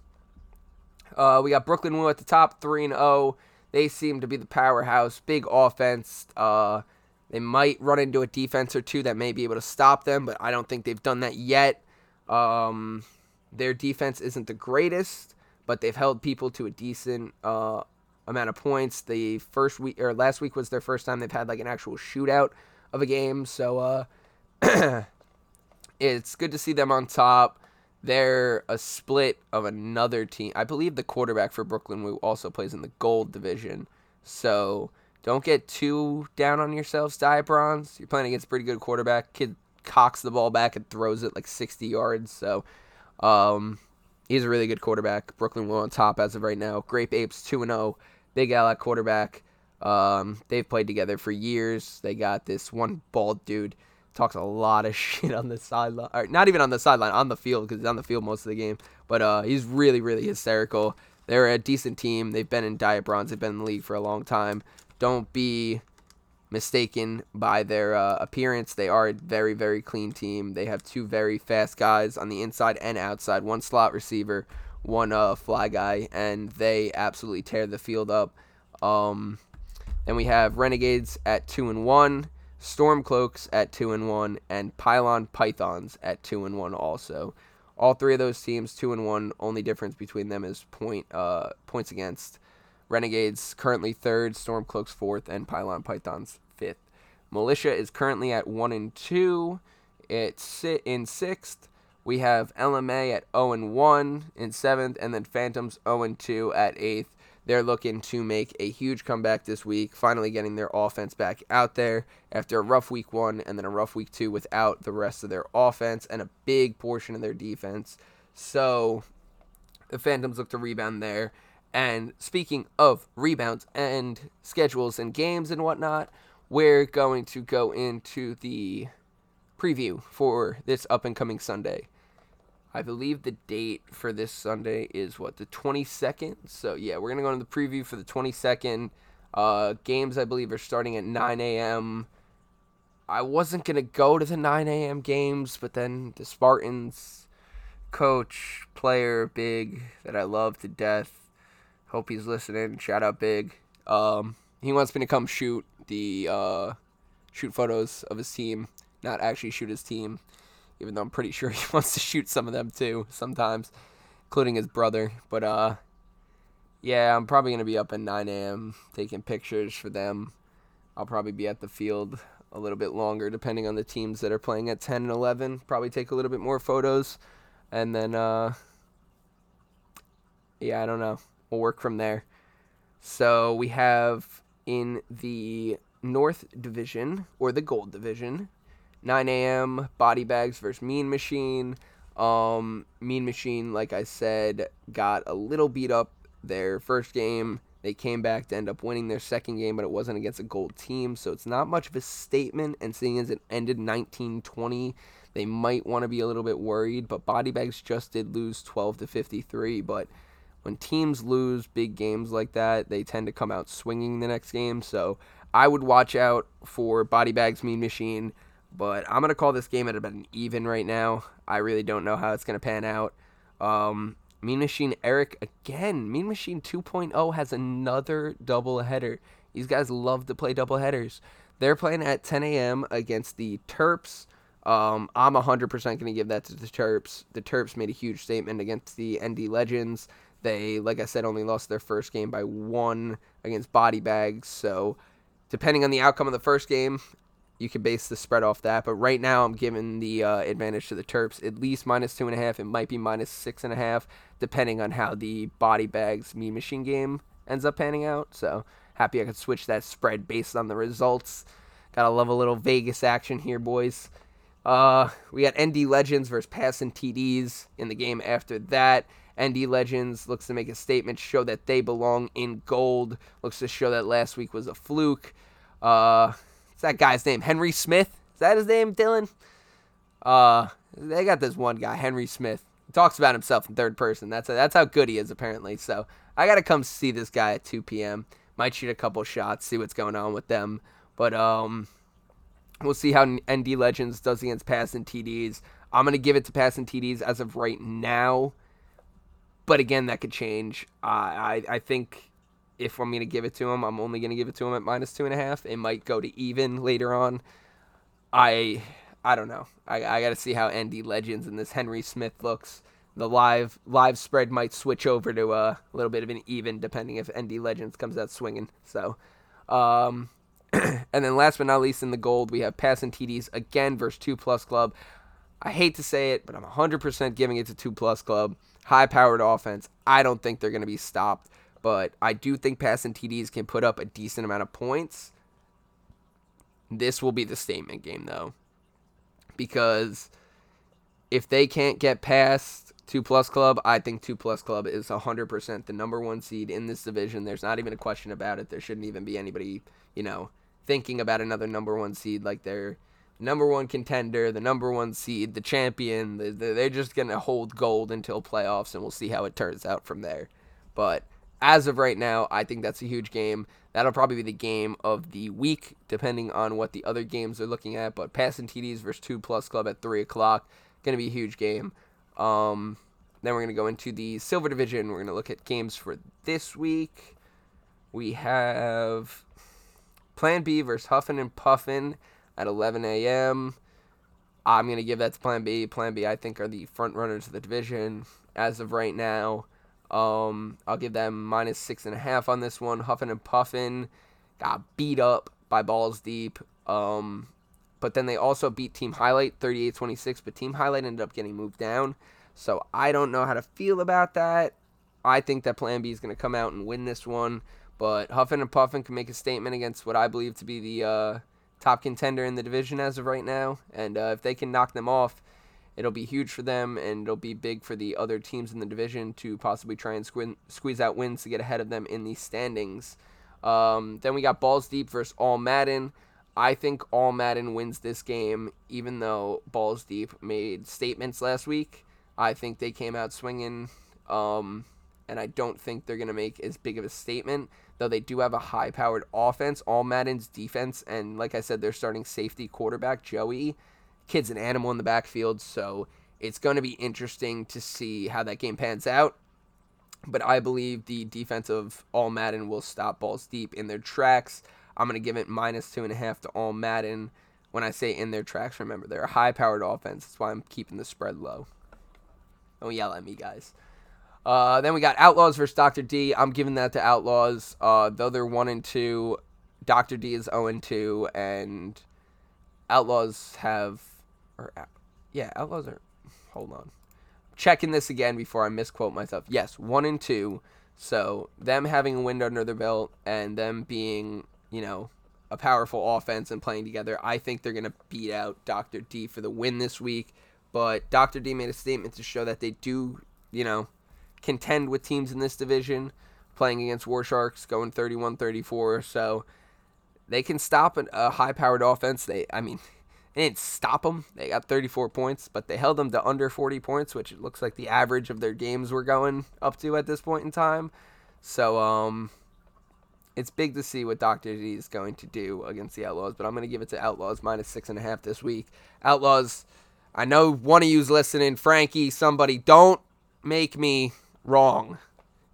Uh, we got Brooklyn Woo at the top, 3 and 0. They seem to be the powerhouse. Big offense. Uh, they might run into a defense or two that may be able to stop them, but I don't think they've done that yet. Um, their defense isn't the greatest, but they've held people to a decent uh, amount of points. The first week or last week was their first time they've had like an actual shootout of a game. So uh, it's good to see them on top. they're a split of another team. I believe the quarterback for Brooklyn also plays in the gold division. So don't get too down on yourselves, Diet Bronze. You're playing against a pretty good quarterback. Kid cocks the ball back and throws it like 60 yards. So um, he's a really good quarterback. Brooklyn Wu on top as of right now. Grape Apes 2 0. Big Al quarterback. Um, they've played together for years. They got this one bald dude talks a lot of shit on the sideline, or not even on the sideline, on the field because he's on the field most of the game. But uh, he's really, really hysterical. They're a decent team. They've been in Diet Bronze. They've been in the league for a long time. Don't be mistaken by their uh, appearance. They are a very, very clean team. They have two very fast guys on the inside and outside. One slot receiver, one uh, fly guy, and they absolutely tear the field up. Um, and we have Renegades at two and one. Stormcloaks at 2 and 1 and Pylon Pythons at 2 and 1 also. All three of those teams 2 and 1. Only difference between them is point uh, points against. Renegades currently 3rd, Stormcloaks 4th and Pylon Pythons 5th. Militia is currently at 1 and 2. It's in 6th. We have LMA at 0 and 1 in 7th and then Phantoms 0 and 2 at 8th. They're looking to make a huge comeback this week, finally getting their offense back out there after a rough week one and then a rough week two without the rest of their offense and a big portion of their defense. So the Phantoms look to rebound there. And speaking of rebounds and schedules and games and whatnot, we're going to go into the preview for this up and coming Sunday. I believe the date for this Sunday is what the 22nd. So yeah, we're gonna go into the preview for the 22nd. Uh, games I believe are starting at 9 a.m. I wasn't gonna go to the 9 a.m. games, but then the Spartans coach, player, big that I love to death. Hope he's listening. Shout out, big. Um, he wants me to come shoot the uh, shoot photos of his team, not actually shoot his team even though I'm pretty sure he wants to shoot some of them too sometimes, including his brother. But uh, yeah, I'm probably gonna be up at 9 a.m. taking pictures for them. I'll probably be at the field a little bit longer, depending on the teams that are playing at 10 and 11. Probably take a little bit more photos, and then uh, yeah, I don't know. We'll work from there. So we have in the North Division or the Gold Division, 9 a.m. Body Bags versus Mean Machine. Um, mean Machine, like I said, got a little beat up their first game. They came back to end up winning their second game, but it wasn't against a gold team, so it's not much of a statement. And seeing as it ended 19-20, they might want to be a little bit worried. But Body Bags just did lose 12 to 53. But when teams lose big games like that, they tend to come out swinging the next game. So I would watch out for Body Bags Mean Machine. But I'm gonna call this game at about an even right now. I really don't know how it's gonna pan out. Um, mean Machine Eric again. Mean Machine 2.0 has another double header. These guys love to play double headers. They're playing at 10 a.m. against the Terps. Um, I'm 100% going to give that to the Terps. The Terps made a huge statement against the ND Legends. They, like I said, only lost their first game by one against Body Bags. So, depending on the outcome of the first game, you can base the spread off that. But right now, I'm giving the uh, advantage to the Terps. At least minus two and a half. It might be minus six and a half, depending on how the body bags Mean Machine game ends up panning out. So happy I could switch that spread based on the results. Gotta love a little Vegas action here, boys. Uh, we got ND Legends versus Passing TDs in the game after that. ND Legends looks to make a statement, show that they belong in gold. Looks to show that last week was a fluke. Uh, What's that guy's name? Henry Smith? Is that his name, Dylan? Uh, they got this one guy, Henry Smith. He talks about himself in third person. That's that's how good he is, apparently. So I gotta come see this guy at 2 p.m. Might shoot a couple shots, see what's going on with them. But um, we'll see how ND Legends does against passing TDs. I'm gonna give it to passing TDs as of right now. But again, that could change. Uh, I I think if I'm going to give it to him, I'm only going to give it to him at minus two and a half. It might go to even later on. I I don't know. I, I got to see how ND Legends and this Henry Smith looks. The live live spread might switch over to a little bit of an even, depending if ND Legends comes out swinging. So, um, and then last but not least in the gold, we have passing TDs again versus two plus club. I hate to say it, but I'm 100% giving it to 2 Plus Club. High powered offense. I don't think they're going to be stopped, but I do think passing TDs can put up a decent amount of points. This will be the statement game, though, because if they can't get past 2 Plus Club, I think 2 Plus Club is 100% the number one seed in this division. There's not even a question about it. There shouldn't even be anybody, you know, thinking about another number one seed like they're number one contender, the number one seed, the champion. They're just going to hold gold until playoffs, and we'll see how it turns out from there. But as of right now, I think that's a huge game. That'll probably be the game of the week, depending on what the other games they're looking at. But passing TDs versus 2 Plus Club at 3 o'clock, to be a huge game. Um, then we're to go into the Silver Division. We're to look at games for this week. We have Plan B versus Huffin and Puffin at 11 a.m. I'm to give that to Plan B. Plan B, I think, are the front runners of the division as of right now. Um, I'll give them minus six and a half on this one. Huffin and Puffin got beat up by Balls Deep. Um, but then they also beat Team Highlight 38 26, but Team Highlight ended up getting moved down. So I don't know how to feel about that. I think that Plan B is going to come out and win this one. But Huffin and Puffin can make a statement against what I believe to be the uh, top contender in the division as of right now. And uh, if they can knock them off, it'll be huge for them and it'll be big for the other teams in the division to possibly try and squin- squeeze out wins to get ahead of them in the standings. Um, then we got Balls Deep versus All Madden. I think All Madden wins this game, even though Balls Deep made statements last week. I think they came out swinging, um, and I don't think they're going to make as big of a statement, though they do have a high powered offense. All Madden's defense, and like I said, they're starting safety quarterback, Joey. Kid's an animal in the backfield, so it's going to be interesting to see how that game pans out. But I believe the defense of All Madden will stop balls deep in their tracks. I'm going to give it minus two and a half to All Madden. When I say in their tracks, remember, they're a high powered offense. That's why I'm keeping the spread low. Don't yell at me, guys. Uh, then we got Outlaws versus Dr. D. I'm giving that to Outlaws. Uh, though they're 1 and 2, Dr. D is 0 and 2, and Outlaws have. Or, yeah, Outlaws are. Hold on. Checking this again before I misquote myself. Yes, 1 and 2. So them having a win under their belt and them being, you know, a powerful offense and playing together, I think they're to beat out Dr. D for the win this week. But Dr. D made a statement to show that they do, you know, contend with teams in this division, playing against War Sharks, going 31 34. So they can stop a high powered offense. They, I mean, they didn't stop them. They got 34 points, but they held them to under 40 points, which it looks like the average of their games were going up to at this point in time. So, um, it's big to see what Dr. D is going to do against the Outlaws, but I'm going to give it to Outlaws minus six and a half this week. Outlaws I know one of you's listening, Frankie, somebody, don't make me wrong.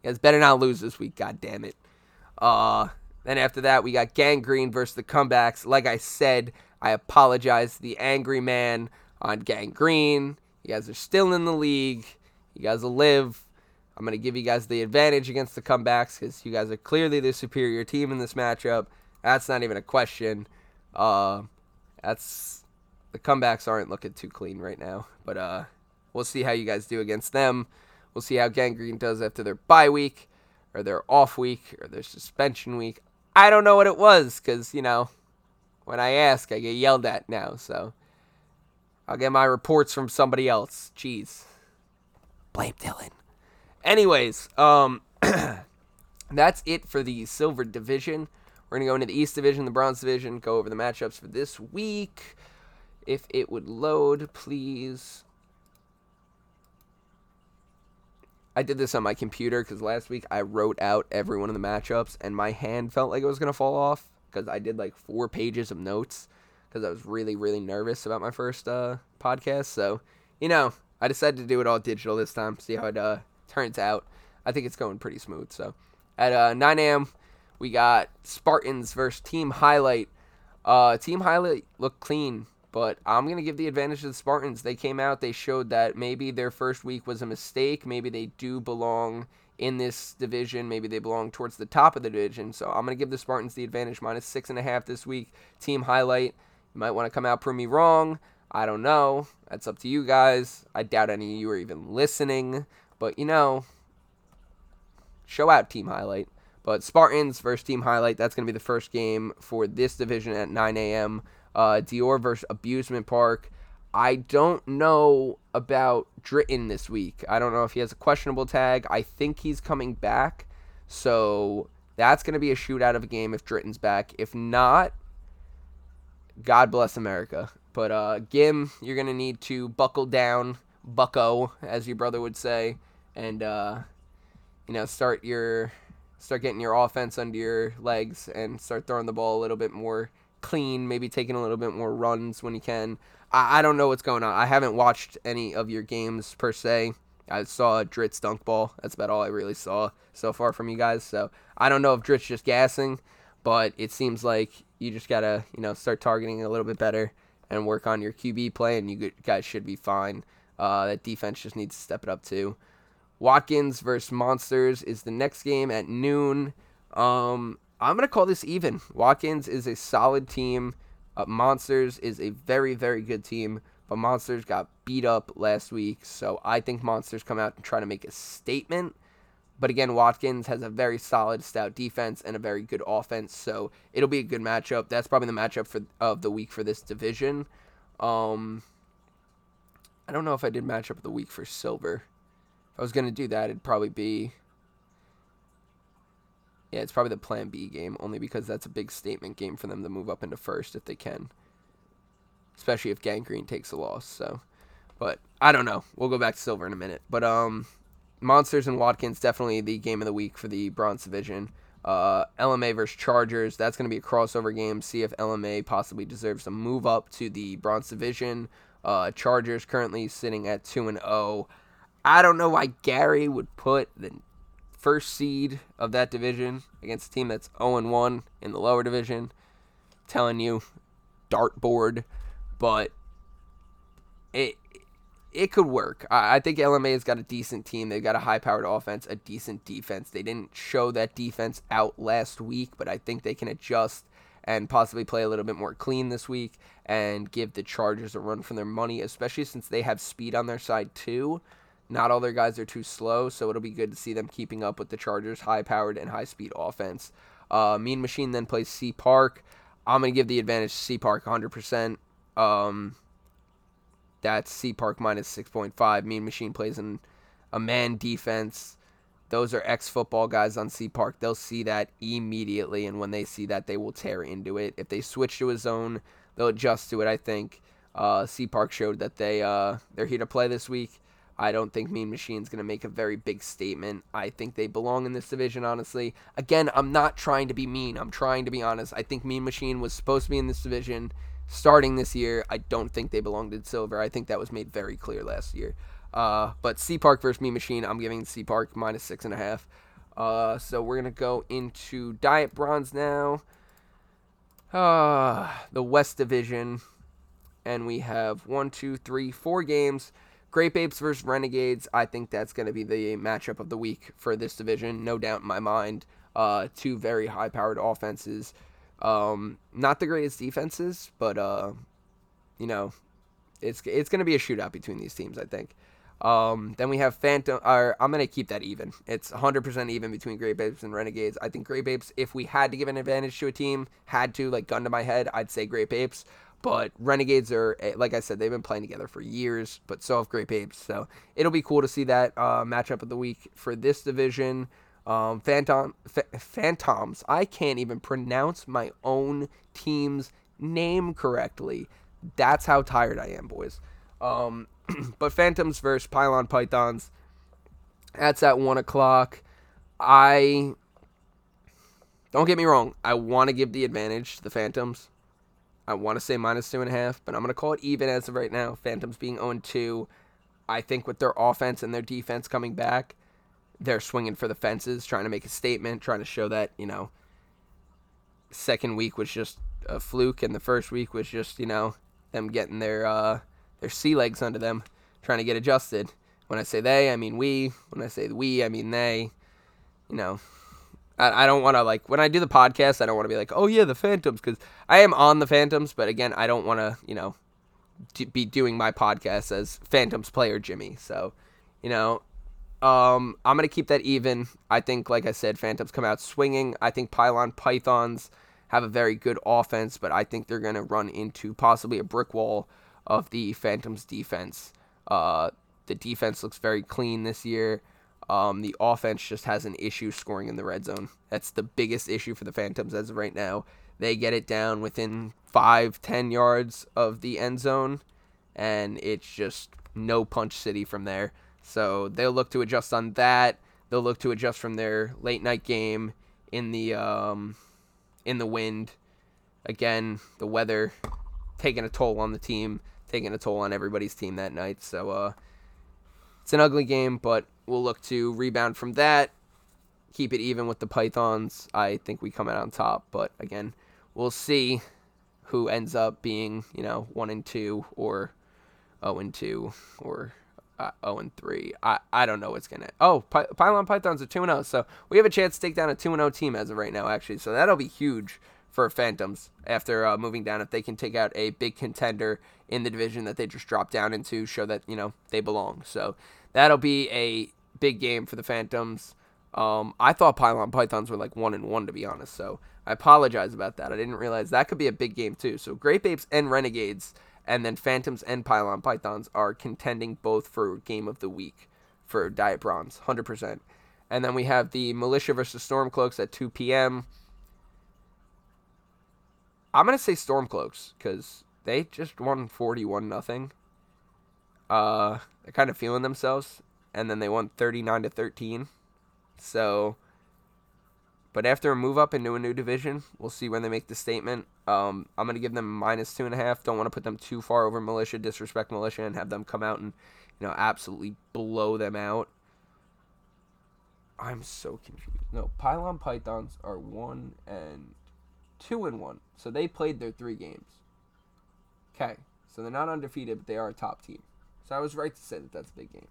You guys better not lose this week, god damn it. Uh, then after that, we got Gangrene versus the comebacks. Like I said, I apologize to the angry man on Gangrene. You guys are still in the league. You guys will live. I'm going to give you guys the advantage against the comebacks because you guys are clearly the superior team in this matchup. That's not even a question. Uh, that's the comebacks aren't looking too clean right now. But uh, we'll see how you guys do against them. We'll see how Gangrene does after their bye week, or their off week, or their suspension week. I don't know what it was, because, you know, when I ask, I get yelled at now. So I'll get my reports from somebody else. Jeez. Blame Dylan. Anyways, um, that's it for the Silver Division. We're going to go into the East Division, the Bronze Division, go over the matchups for this week. If it would load, please. I did this on my computer because last week I wrote out every one of the matchups and my hand felt like it was going to fall off because I did like four pages of notes because I was really, really nervous about my first uh, podcast. So, you know, I decided to do it all digital this time, see how it uh, turns out. I think it's going pretty smooth. So, at uh, 9 a.m., we got Spartans versus Team Highlight. Uh, Team Highlight looked clean but I'm going to give the advantage to the Spartans. They came out, they showed that maybe their first week was a mistake. Maybe they do belong in this division. Maybe they belong towards the top of the division. So I'm going to give the Spartans the advantage, minus six and a half this week. Team highlight. You might want to come out prove me wrong. I don't know. That's up to you guys. I doubt any of you are even listening. But, you know, show out Team Highlight. But Spartans versus Team Highlight, that's going to be the first game for this division at 9 a.m. Uh, Dior versus Abusement Park. I don't know about Dritten this week. I don't know if he has a questionable tag. I think he's coming back. So that's going to be a shootout of a game if Dritten's back. If not, God bless America. But uh, Gim, you're going to need to buckle down, bucko, as your brother would say, and uh, you know start your start getting your offense under your legs and start throwing the ball a little bit more clean. Maybe taking a little bit more runs when you can. I, I don't know what's going on. I haven't watched any of your games per se. I saw Dritz dunk ball. That's about all I really saw so far from you guys. So I don't know if Dritz just gassing, but it seems like you just gotta you know start targeting a little bit better and work on your QB play, and you guys should be fine. Uh, that defense just needs to step it up too. Watkins versus Monsters is the next game at noon. Um, I'm gonna call this even. Watkins is a solid team. Uh, Monsters is a very very good team. But Monsters got beat up last week, so I think Monsters come out and try to make a statement. But again, Watkins has a very solid, stout defense and a very good offense, so it'll be a good matchup. That's probably the matchup for of the week for this division. Um, I don't know if I did matchup of the week for Silver. If I was gonna do that, it'd probably be yeah, it's probably the Plan B game, only because that's a big statement game for them to move up into first if they can especially if Gangrene takes a loss. So, but I don't know. We'll go back to Silver in a minute. But um, Monsters and Watkins definitely the game of the week for the Bronze Division. Uh, LMA versus Chargers. That's going to be a crossover game. See if LMA possibly deserves to move up to the Bronze Division. Uh, Chargers currently sitting at two and zero. Oh. I don't know why Gary would put the first seed of that division against a team that's 0 and 1 in the lower division. telling you, dartboard but it it could work. I, I think LMA has got a decent team. They've got a high powered offense, a decent defense. They didn't show that defense out last week, but I think they can adjust and possibly play a little bit more clean this week and give the Chargers a run for their money, especially since they have speed on their side too. Not all their guys are too slow, so it'll be good to see them keeping up with the Chargers' high powered and high speed offense. Uh, mean Machine then plays C Park. I'm going to give the advantage to C Park 100%. Um, that's C Park minus 6.5. Mean Machine plays in a man defense. Those are ex football guys on C Park. They'll see that immediately, and when they see that, they will tear into it. If they switch to a zone, they'll adjust to it. I think uh, C Park showed that they uh, they're here to play this week. I don't think Mean Machine's going to make a very big statement. I think they belong in this division, honestly. Again, I'm not trying to be mean. I'm trying to be honest. I think Mean Machine was supposed to be in this division starting this year. I don't think they belonged in silver. I think that was made very clear last year. Uh, but C Park versus Mean Machine, I'm giving C Park minus six and a half. Uh, so we're gonna go into Diet Bronze now. Uh, the West Division, and we have one, two, three, four games. Grape Apes versus Renegades. I think that's going to be the matchup of the week for this division, no doubt in my mind. Uh, two very high-powered offenses. Um, not the greatest defenses, but uh, you know, it's it's going to be a shootout between these teams, I think. Um, then we have Phantom. Or I'm going to keep that even. It's 100% even between Grape Apes and Renegades. I think Grape Apes, if we had to give an advantage to a team, had to, like, gun to my head, I'd say Grape Apes. But Renegades are, eh, like I said, they've been playing together for years, but so have Grape Apes. So it'll be cool to see that uh, matchup of the week for this division. Um, Phantom, F- Phantoms. I can't even pronounce my own team's name correctly. That's how tired I am, boys. Um, but Phantoms versus Pylon Pythons. That's at one o'clock. I don't get me wrong. I want to give the advantage to the Phantoms. I want to say minus two and a half, but I'm going to call it even as of right now. Phantoms being 0 2. I think with their offense and their defense coming back, they're swinging for the fences, trying to make a statement, trying to show that you know, second week was just a fluke, and the first week was just you know them getting their uh, their sea legs under them, trying to get adjusted. When I say they, I mean we. When I say we, I mean they. You know, I, I don't want to like when I do the podcast, I don't want to be like, oh yeah, the Phantoms, because I am on the Phantoms, but again, I don't want to you know be doing my podcast as Phantoms player Jimmy. So, you know, um, I'm gonna keep that even. I think, like I said, Phantoms come out swinging. I think Pylon Pythons have a very good offense, but I think they're gonna run into possibly a brick wall of the Phantoms defense. Uh, the defense looks very clean this year. Um, the offense just has an issue scoring in the red zone. That's the biggest issue for the Phantoms as of right now. They get it down within five, ten yards of the end zone, and it's just no punch city from there. So they'll look to adjust on that. They'll look to adjust from their late night game in the um, in the wind. Again, the weather taking a toll on the team, taking a toll on everybody's team that night. So uh, it's an ugly game, but we'll look to rebound from that. Keep it even with the Pythons. I think we come out on top, but again, we'll see who ends up being, you know, one and two or zero and two or uh, 0 and 3. I, I don't know what's going to. Oh, Py- Pylon Pythons are 2 and 0. So we have a chance to take down a 2 and 0 team as of right now, actually. So that'll be huge for Phantoms after uh, moving down. If they can take out a big contender in the division that they just dropped down into, show that, you know, they belong. So that'll be a big game for the Phantoms. Um, I thought Pylon Pythons were like 1 and 1, to be honest. So I apologize about that. I didn't realize that could be a big game, too. So Grape Apes and Renegades and then Phantoms and Pylon Pythons are contending both for Game of the Week for Diet Bronze, 100%. And then we have the Militia versus Stormcloaks at 2 p.m. I'm to say Stormcloaks because they just won 41 nothing. Uh, they're kind of feeling themselves, and then they won 39 to 13. So but after a move up into a new division, we'll see when they make the statement. Um, I'm going to give them minus two and a half. Don't want to put them too far over militia, disrespect militia, and have them come out and you know absolutely blow them out. I'm so confused. No, Pylon Pythons are one and two and one, so they played their three games. Okay, so they're not undefeated, but they are a top team. So I was right to say that that's a big game.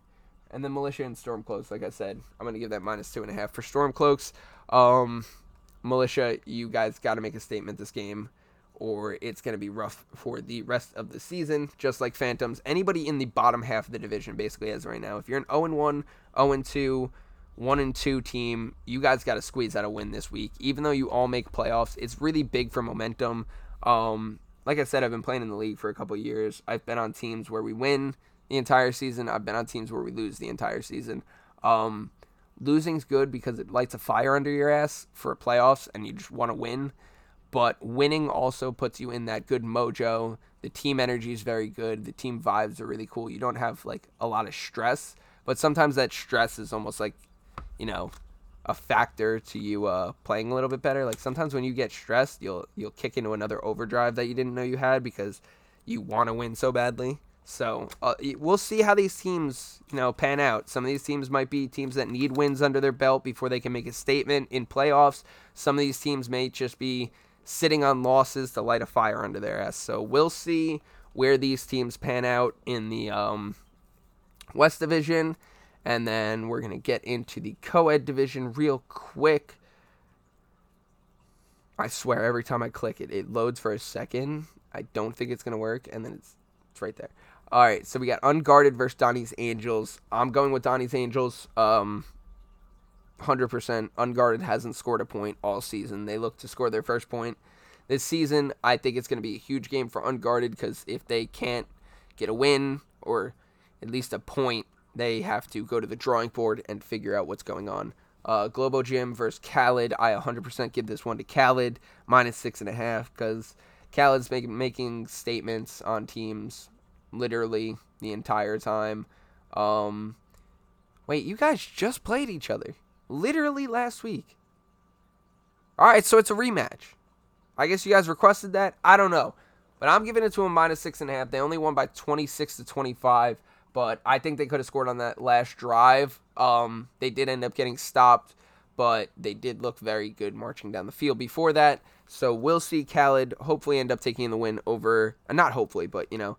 And then Militia and Stormcloaks, like I said, I'm going to give that minus two and a half for Stormcloaks. Um, Militia, you guys got to make a statement this game, or it's going to be rough for the rest of the season, just like Phantoms. Anybody in the bottom half of the division, basically, as right now. If you're an 0 1, 0 2, 1 and 2 team, you guys got to squeeze out a win this week. Even though you all make playoffs, it's really big for momentum. Um, like I said, I've been playing in the league for a couple years. I've been on teams where we win the entire season. I've been on teams where we lose the entire season. Um, losing's good because it lights a fire under your ass for playoffs and you just want to win. But winning also puts you in that good mojo. The team energy is very good. The team vibes are really cool. You don't have like a lot of stress, but sometimes that stress is almost like, you know, a factor to you uh, playing a little bit better. Like sometimes when you get stressed, you'll you'll kick into another overdrive that you didn't know you had because you want to win so badly. So uh, we'll see how these teams, you know, pan out. Some of these teams might be teams that need wins under their belt before they can make a statement in playoffs. Some of these teams may just be sitting on losses to light a fire under their ass. So we'll see where these teams pan out in the um, West Division, and then we're gonna get into the co-ed division real quick. I swear, every time I click it, it loads for a second. I don't think it's gonna work, and then it's it's right there. All right, so we got Unguarded versus Donnie's Angels. I'm going with Donnie's Angels. Um, 100%. Unguarded hasn't scored a point all season. They look to score their first point this season. I think it's going to be a huge game for Unguarded because if they can't get a win or at least a point, they have to go to the drawing board and figure out what's going on. Uh, Globo Gym versus Khaled. I 100% give this one to Khaled, minus six and a half, because Khaled's making making statements on teams literally the entire time. Um, wait, you guys just played each other literally last week. All right, so it's a rematch. I guess you guys requested that. I don't know, but I'm giving it to them minus six and a half. They only won by 26 to 25, but I think they could have scored on that last drive. Um, they did end up getting stopped, but they did look very good marching down the field before that. So we'll see Khaled hopefully end up taking the win over, not hopefully, but you know,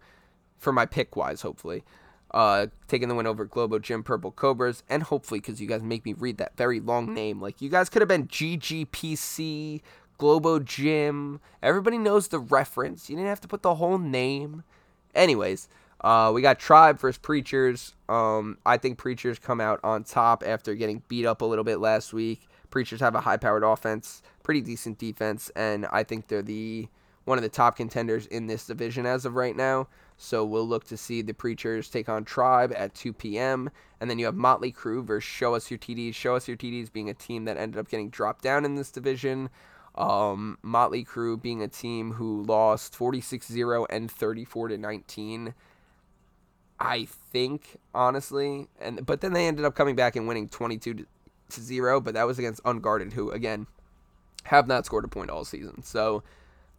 for my pick wise, hopefully. Uh, taking the win over Globo Gym Purple Cobras, and hopefully, because you guys make me read that very long name, like you guys could have been GGPC, Globo Gym. Everybody knows the reference. You didn't have to put the whole name. anyways, uh, we got Tribe versus Preachers. Um, I think Preachers come out on top after getting beat up a little bit last week. Preachers have a high-powered offense, pretty decent defense, and I think they're the one of the top contenders in this division as of right now. So we'll look to see the Preachers take on Tribe at 2 p.m. And then you have Motley Crue versus Show Us Your TDs. Show Us Your TDs being a team that ended up getting dropped down in this division. Um, Motley Crue being a team who lost 46 0 and 34 to 19. I think, honestly. and But then they ended up coming back and winning 22 to 0. But that was against Unguarded, who, again, have not scored a point all season. So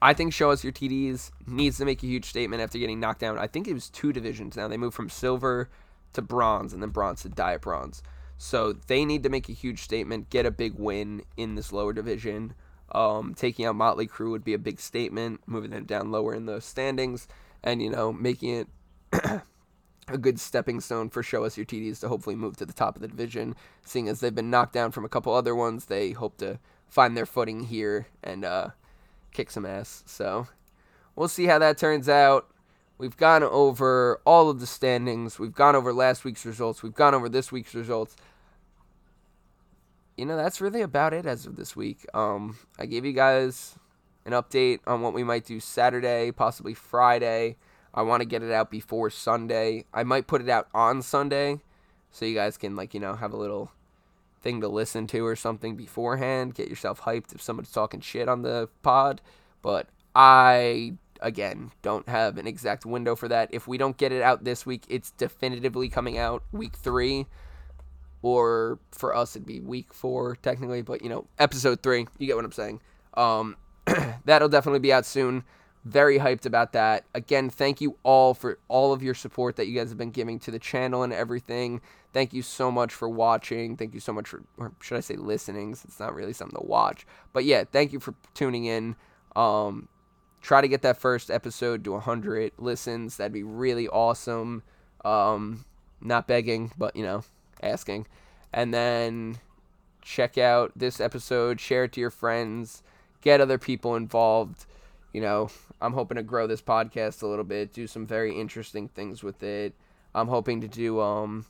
I think Show Us Your TDs needs to make a huge statement after getting knocked down. I think it was two divisions now. They moved from silver to bronze and then bronze to diet bronze. So they need to make a huge statement, get a big win in this lower division. Um, taking out Motley Crue would be a big statement, moving them down lower in the standings, and you know making it a good stepping stone for Show Us Your TDs to hopefully move to the top of the division. Seeing as they've been knocked down from a couple other ones, they hope to find their footing here and uh, kick some ass. So we'll see how that turns out. We've gone over all of the standings. We've gone over last week's results. We've gone over this week's results. You know, that's really about it as of this week. Um, I gave you guys an update on what we might do Saturday, possibly Friday. I want to get it out before Sunday. I might put it out on Sunday so you guys can like, you know, have a little thing to listen to or something beforehand. Get yourself hyped if somebody's talking shit on the pod. But I again don't have an exact window for that. If we don't get it out this week, it's definitively coming out week three. Or for us it'd be week four technically, but you know, episode three. You get what I'm saying. Um that'll definitely be out soon. Very hyped about that. Again, thank you all for all of your support that you guys have been giving to the channel and everything. Thank you so much for watching. Thank you so much for, or should I say, listening? It's not really something to watch. But yeah, thank you for tuning in. Um, try to get that first episode to 100 listens. That'd be really awesome. Um, not begging, but you know, asking. And then check out this episode, share it to your friends, get other people involved you know, I'm hoping to grow this podcast a little bit, do some very interesting things with it. I'm hoping to do um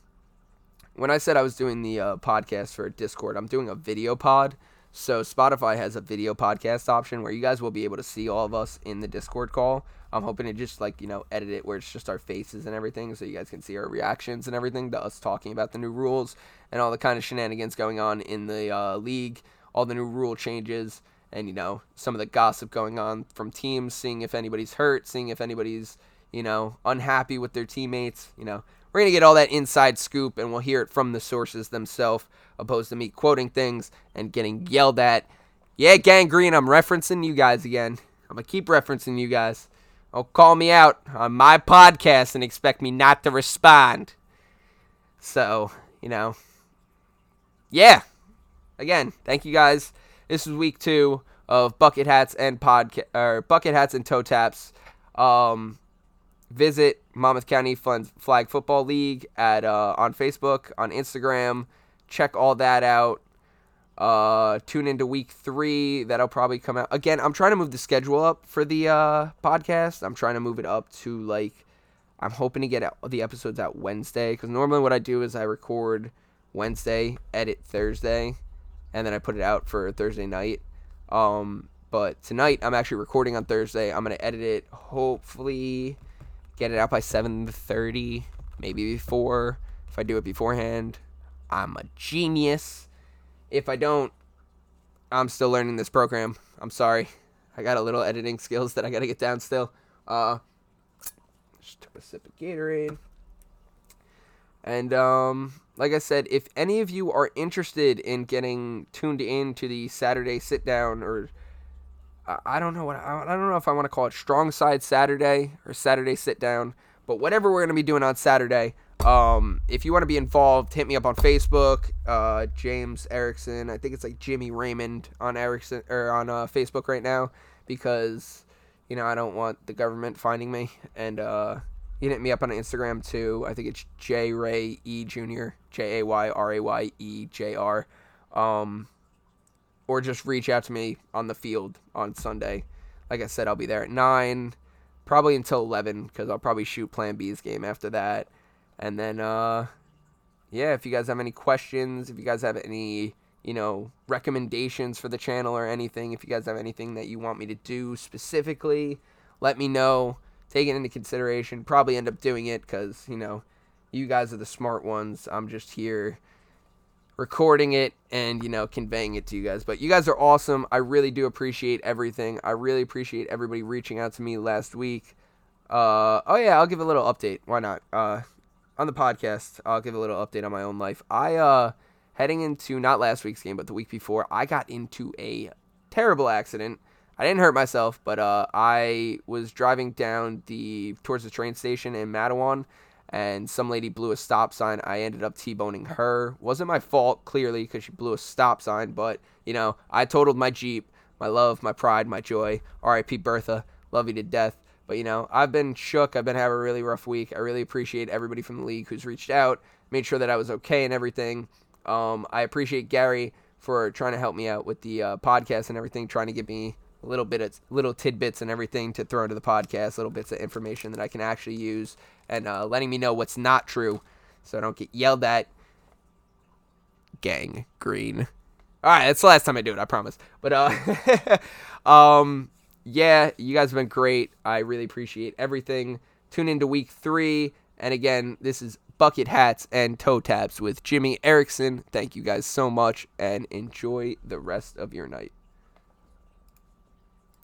when I said I was doing the uh, podcast for Discord, I'm doing a video pod. So Spotify has a video podcast option where you guys will be able to see all of us in the Discord call. I'm hoping to just like, you know, edit it where it's just our faces and everything so you guys can see our reactions and everything to us talking about the new rules and all the kind of shenanigans going on in the uh, league, all the new rule changes and you know some of the gossip going on from teams, seeing if anybody's hurt, seeing if anybody's you know unhappy with their teammates. You know, we're gonna get all that inside scoop, and we'll hear it from the sources themselves, opposed to me quoting things and getting yelled at. Yeah, gangrene, I'm referencing you guys again. I'm gonna keep referencing you guys. Oh, call me out on my podcast and expect me not to respond. So, you know, yeah. Again, thank you guys. This is week two of bucket hats and podcast or bucket hats and toe taps. Um, visit Monmouth County Flag Football League at uh, on Facebook, on Instagram. Check all that out. Uh, tune into week three. That'll probably come out again. I'm trying to move the schedule up for the uh, podcast. I'm trying to move it up to like I'm hoping to get the episodes out Wednesday because normally what I do is I record Wednesday, edit Thursday, and then I put it out for Thursday night. Um, but tonight I'm actually recording on Thursday. I'm gonna edit it. Hopefully, get it out by 7:30, maybe before. If I do it beforehand, I'm a genius. If I don't, I'm still learning this program. I'm sorry. I got a little editing skills that I gotta get down still. Uh, just took a sip of Gatorade. And um, like I said, if any of you are interested in getting tuned in to the Saturday sit down, or I don't know what I don't know if I want to call it Strong Side Saturday or Saturday sit down, but whatever we're gonna be doing on Saturday. Um, if you want to be involved, hit me up on Facebook, uh, James Erickson. I think it's like Jimmy Raymond on Erickson or on uh, Facebook right now because you know I don't want the government finding me and uh, you hit me up on Instagram too. I think it's J Ray E Jr. J A Y R A Y E J R. Um, or just reach out to me on the field on Sunday. Like I said, I'll be there at nine. probably until 11 because I'll probably shoot Plan B's game after that. And then, uh, yeah, if you guys have any questions, if you guys have any, you know, recommendations for the channel or anything, if you guys have anything that you want me to do specifically, let me know. Take it into consideration. Probably end up doing it because, you know, you guys are the smart ones. I'm just here recording it and you know conveying it to you guys. But you guys are awesome. I really do appreciate everything. I really appreciate everybody reaching out to me last week. Uh, oh yeah i'll give a little update. Why not? Uh, on the podcast i'll give a little update on my own life. I uh heading into not last week's game but the week before i got into a terrible accident. I didn't hurt myself but uh i was driving down the towards the train station in Matawan and some lady blew a stop sign. I ended up T-boning her. Wasn't my fault, clearly, because she blew a stop sign, but, you know, I totaled my Jeep, my love, my pride, my joy. RIP Bertha, love you to death. But, you know, I've been shook. I've been having a really rough week. I really appreciate everybody from the league who's reached out, made sure that I was okay and everything. Um, I appreciate Gary for trying to help me out with the uh, podcast and everything, trying to give me a little bit of little tidbits and everything to throw into the podcast, little bits of information that I can actually use, and uh, letting me know what's not true, so I don't get yelled at. Gang green. All right, that's the last time I do it. I promise. But uh, um, yeah, you guys have been great. I really appreciate everything. Tune into week three, and again, this is bucket hats and toe taps with Jimmy Erickson. Thank you guys so much, and enjoy the rest of your night.